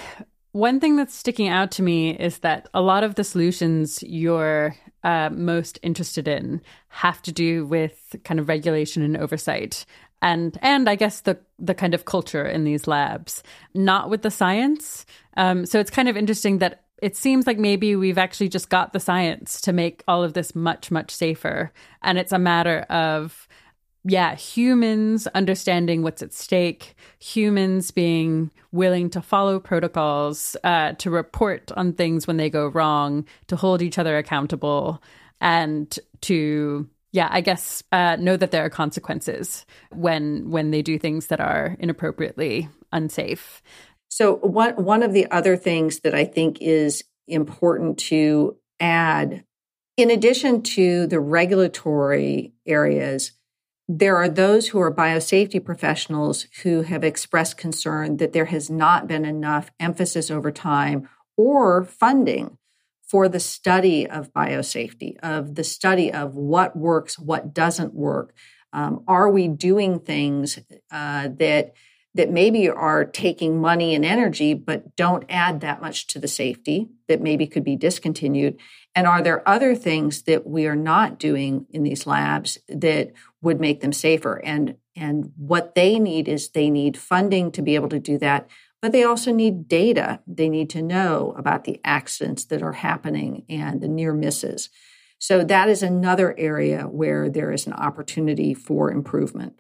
one thing that's sticking out to me is that a lot of the solutions you're uh, most interested in have to do with kind of regulation and oversight and and I guess the the kind of culture in these labs, not with the science. Um, so it's kind of interesting that it seems like maybe we've actually just got the science to make all of this much much safer, and it's a matter of yeah, humans understanding what's at stake, humans being willing to follow protocols, uh, to report on things when they go wrong, to hold each other accountable, and to yeah, I guess uh, know that there are consequences when when they do things that are inappropriately unsafe. So one one of the other things that I think is important to add, in addition to the regulatory areas, there are those who are biosafety professionals who have expressed concern that there has not been enough emphasis over time or funding for the study of biosafety, of the study of what works, what doesn't work. Um, are we doing things uh, that that maybe are taking money and energy, but don't add that much to the safety that maybe could be discontinued? And are there other things that we are not doing in these labs that would make them safer? And, and what they need is they need funding to be able to do that, but they also need data. They need to know about the accidents that are happening and the near misses. So that is another area where there is an opportunity for improvement.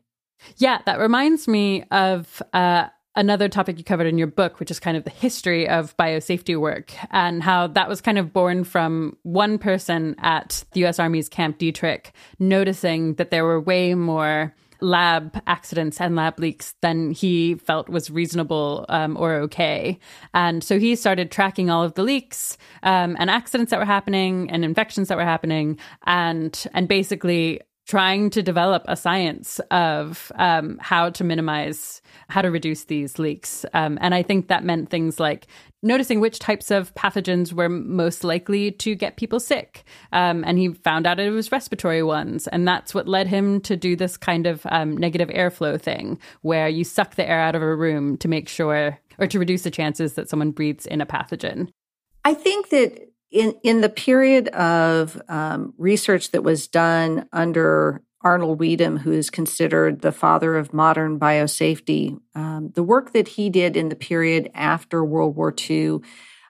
Yeah, that reminds me of uh, another topic you covered in your book, which is kind of the history of biosafety work and how that was kind of born from one person at the US Army's Camp Detrick noticing that there were way more lab accidents and lab leaks than he felt was reasonable um, or okay. And so he started tracking all of the leaks um, and accidents that were happening and infections that were happening and and basically trying to develop a science of um, how to minimize, how to reduce these leaks. Um, and I think that meant things like noticing which types of pathogens were most likely to get people sick. Um, and he found out it was respiratory ones. And that's what led him to do this kind of um, negative airflow thing, where you suck the air out of a room to make sure or to reduce the chances that someone breathes in a pathogen. I think that in in the period of um, research that was done under Arnold Wedum, who is considered the father of modern biosafety, um, the work that he did in the period after World War II,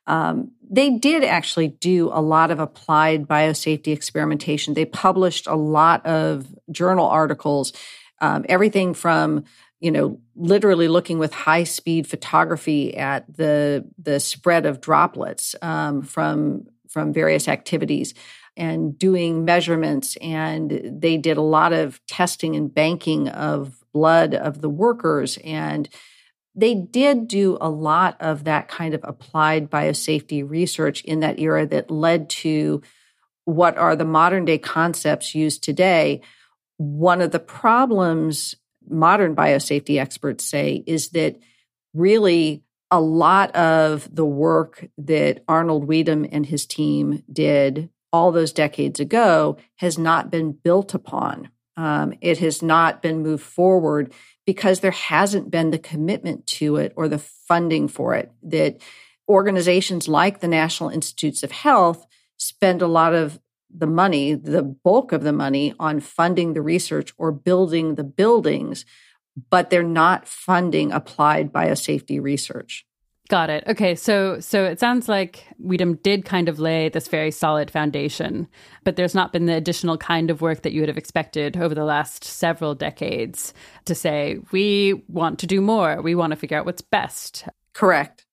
um, they did actually do a lot of applied biosafety experimentation. They published a lot of journal articles, um, everything from you know literally looking with high speed photography at the the spread of droplets um, from from various activities and doing measurements. And they did a lot of testing and banking of blood of the workers. And they did do a lot of that kind of applied biosafety research in that era that led to what are the modern day concepts used today. One of the problems modern biosafety experts say is that really a lot of the work that Arnold Wedum and his team did all those decades ago has not been built upon. Um, it has not been moved forward because there hasn't been the commitment to it or the funding for it. That organizations like the National Institutes of Health spend a lot of the money, the bulk of the money, on funding the research or building the buildings, but they're not funding applied biosafety research. Got it. Okay, so so it sounds like Wedum did kind of lay this very solid foundation, but there's not been the additional kind of work that you would have expected over the last several decades to say we want to do more, we want to figure out what's best. Correct.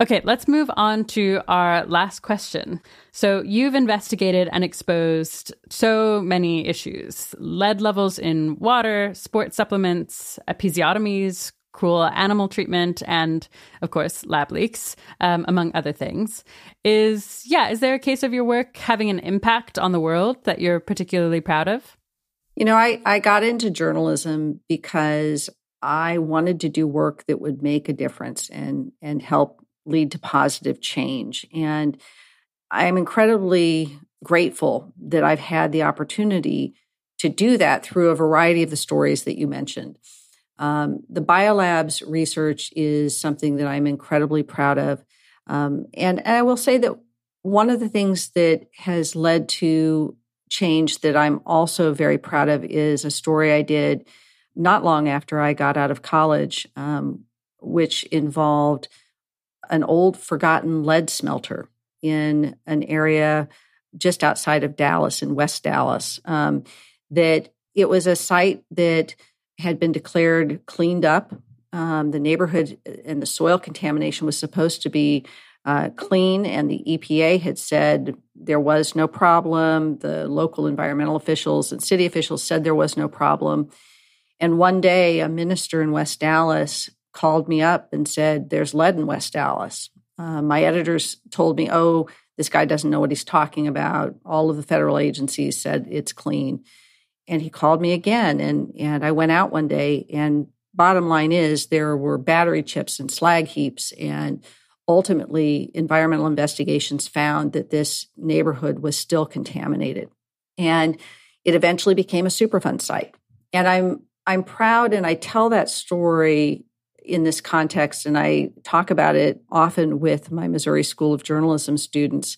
Okay, let's move on to our last question. So, you've investigated and exposed so many issues lead levels in water, sports supplements, episiotomies, cruel animal treatment, and of course, lab leaks, um, among other things. Is, yeah, is there a case of your work having an impact on the world that you're particularly proud of? You know, I, I got into journalism because I wanted to do work that would make a difference and, and help lead to positive change. And I'm incredibly grateful that I've had the opportunity to do that through a variety of the stories that you mentioned. Um, the biolabs research is something that I'm incredibly proud of. Um, and, and I will say that one of the things that has led to change that I'm also very proud of is a story I did not long after I got out of college, um, which involved an old forgotten lead smelter in an area just outside of Dallas in West Dallas. Um, that it was a site that had been declared cleaned up. Um, the neighborhood and the soil contamination was supposed to be uh, clean, and the EPA had said there was no problem. The local environmental officials and city officials said there was no problem. And one day, a minister in West Dallas called me up and said, There's lead in West Dallas. Uh, my editors told me, Oh, this guy doesn't know what he's talking about. All of the federal agencies said it's clean and he called me again and and I went out one day and bottom line is there were battery chips and slag heaps and ultimately environmental investigations found that this neighborhood was still contaminated and it eventually became a superfund site and i'm i'm proud and i tell that story in this context and i talk about it often with my missouri school of journalism students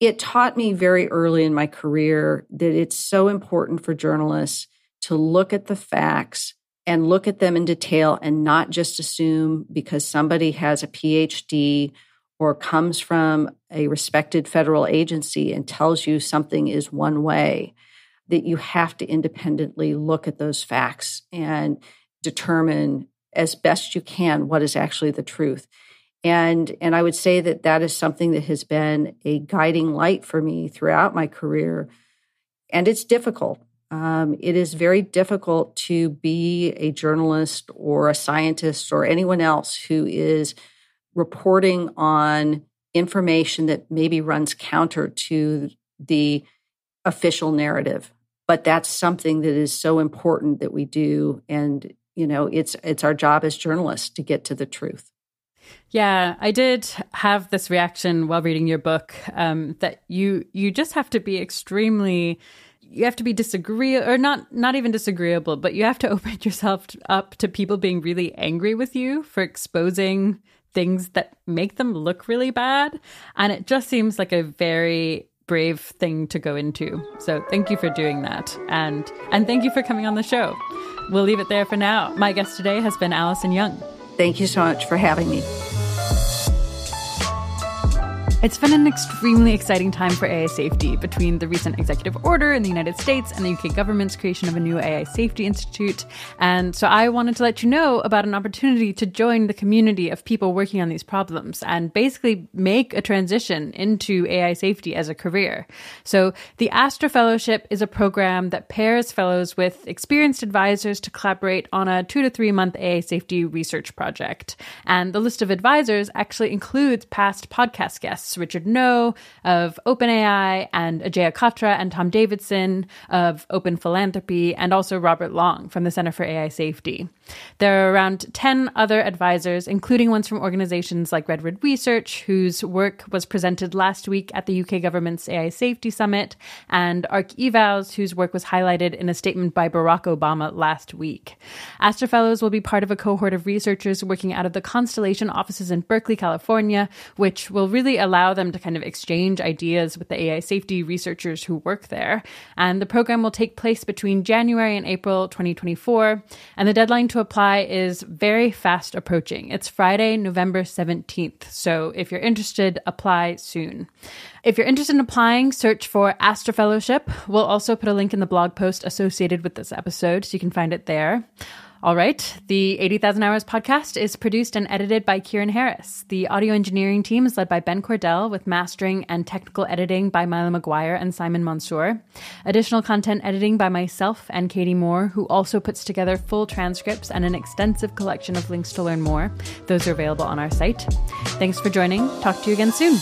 it taught me very early in my career that it's so important for journalists to look at the facts and look at them in detail and not just assume because somebody has a PhD or comes from a respected federal agency and tells you something is one way, that you have to independently look at those facts and determine as best you can what is actually the truth. And and i would say that that is something that has been a guiding light for me throughout my career. And it's difficult. Um, it is very difficult to be a journalist or a scientist or anyone else who is reporting on information that maybe runs counter to the official narrative. But that's something that is so important that we do and you know it's it's our job as journalists to get to the truth. Yeah, I did have this reaction while reading your book um, that you you just have to be extremely you have to be disagreeable or not not even disagreeable, but you have to open yourself up to people being really angry with you for exposing things that make them look really bad, and it just seems like a very brave thing to go into. So thank you for doing that. And and thank you for coming on the show. We'll leave it there for now. My guest today has been Alison Young. Thank you so much for having me. It's been an extremely exciting time for AI safety between the recent executive order in the United States and the UK government's creation of a new AI Safety Institute. And so I wanted to let you know about an opportunity to join the community of people working on these problems and basically make a transition into AI safety as a career. So the Astra Fellowship is a program that pairs fellows with experienced advisors to collaborate on a two to three month AI safety research project. And the list of advisors actually includes past podcast guests guests Richard Ngo of OpenAI and Ajeya Cotra and Tom Davidson of Open Philanthropy and also Robert Long from the Center for AI Safety. There are around 10 other advisors, including ones from organizations like Redwood Research, whose work was presented last week at the UK government's AI Safety Summit, and ARC Evals, whose work was highlighted in a statement by Barack Obama last week. Astra Fellows will be part of a cohort of researchers working out of the Constellation offices in Berkeley, California, which will really allow allow them to kind of exchange ideas with the AI safety researchers who work there. And the program will take place between January and April 2024. And the deadline to apply is very fast approaching. It's Friday, November 17th. So if you're interested, apply soon. If you're interested in applying, search for Astra Fellowship. We'll also put a link in the blog post associated with this episode, so you can find it there. All right. The 80,000 Hours podcast is produced and edited by Keiran Harris. The audio engineering team is led by Ben Cordell, with mastering and technical editing by Milo McGuire and Simon Monsour. Additional content editing by myself and Katie Moore, who also puts together full transcripts and an extensive collection of links to learn more. Those are available on our site. Thanks for joining. Talk to you again soon.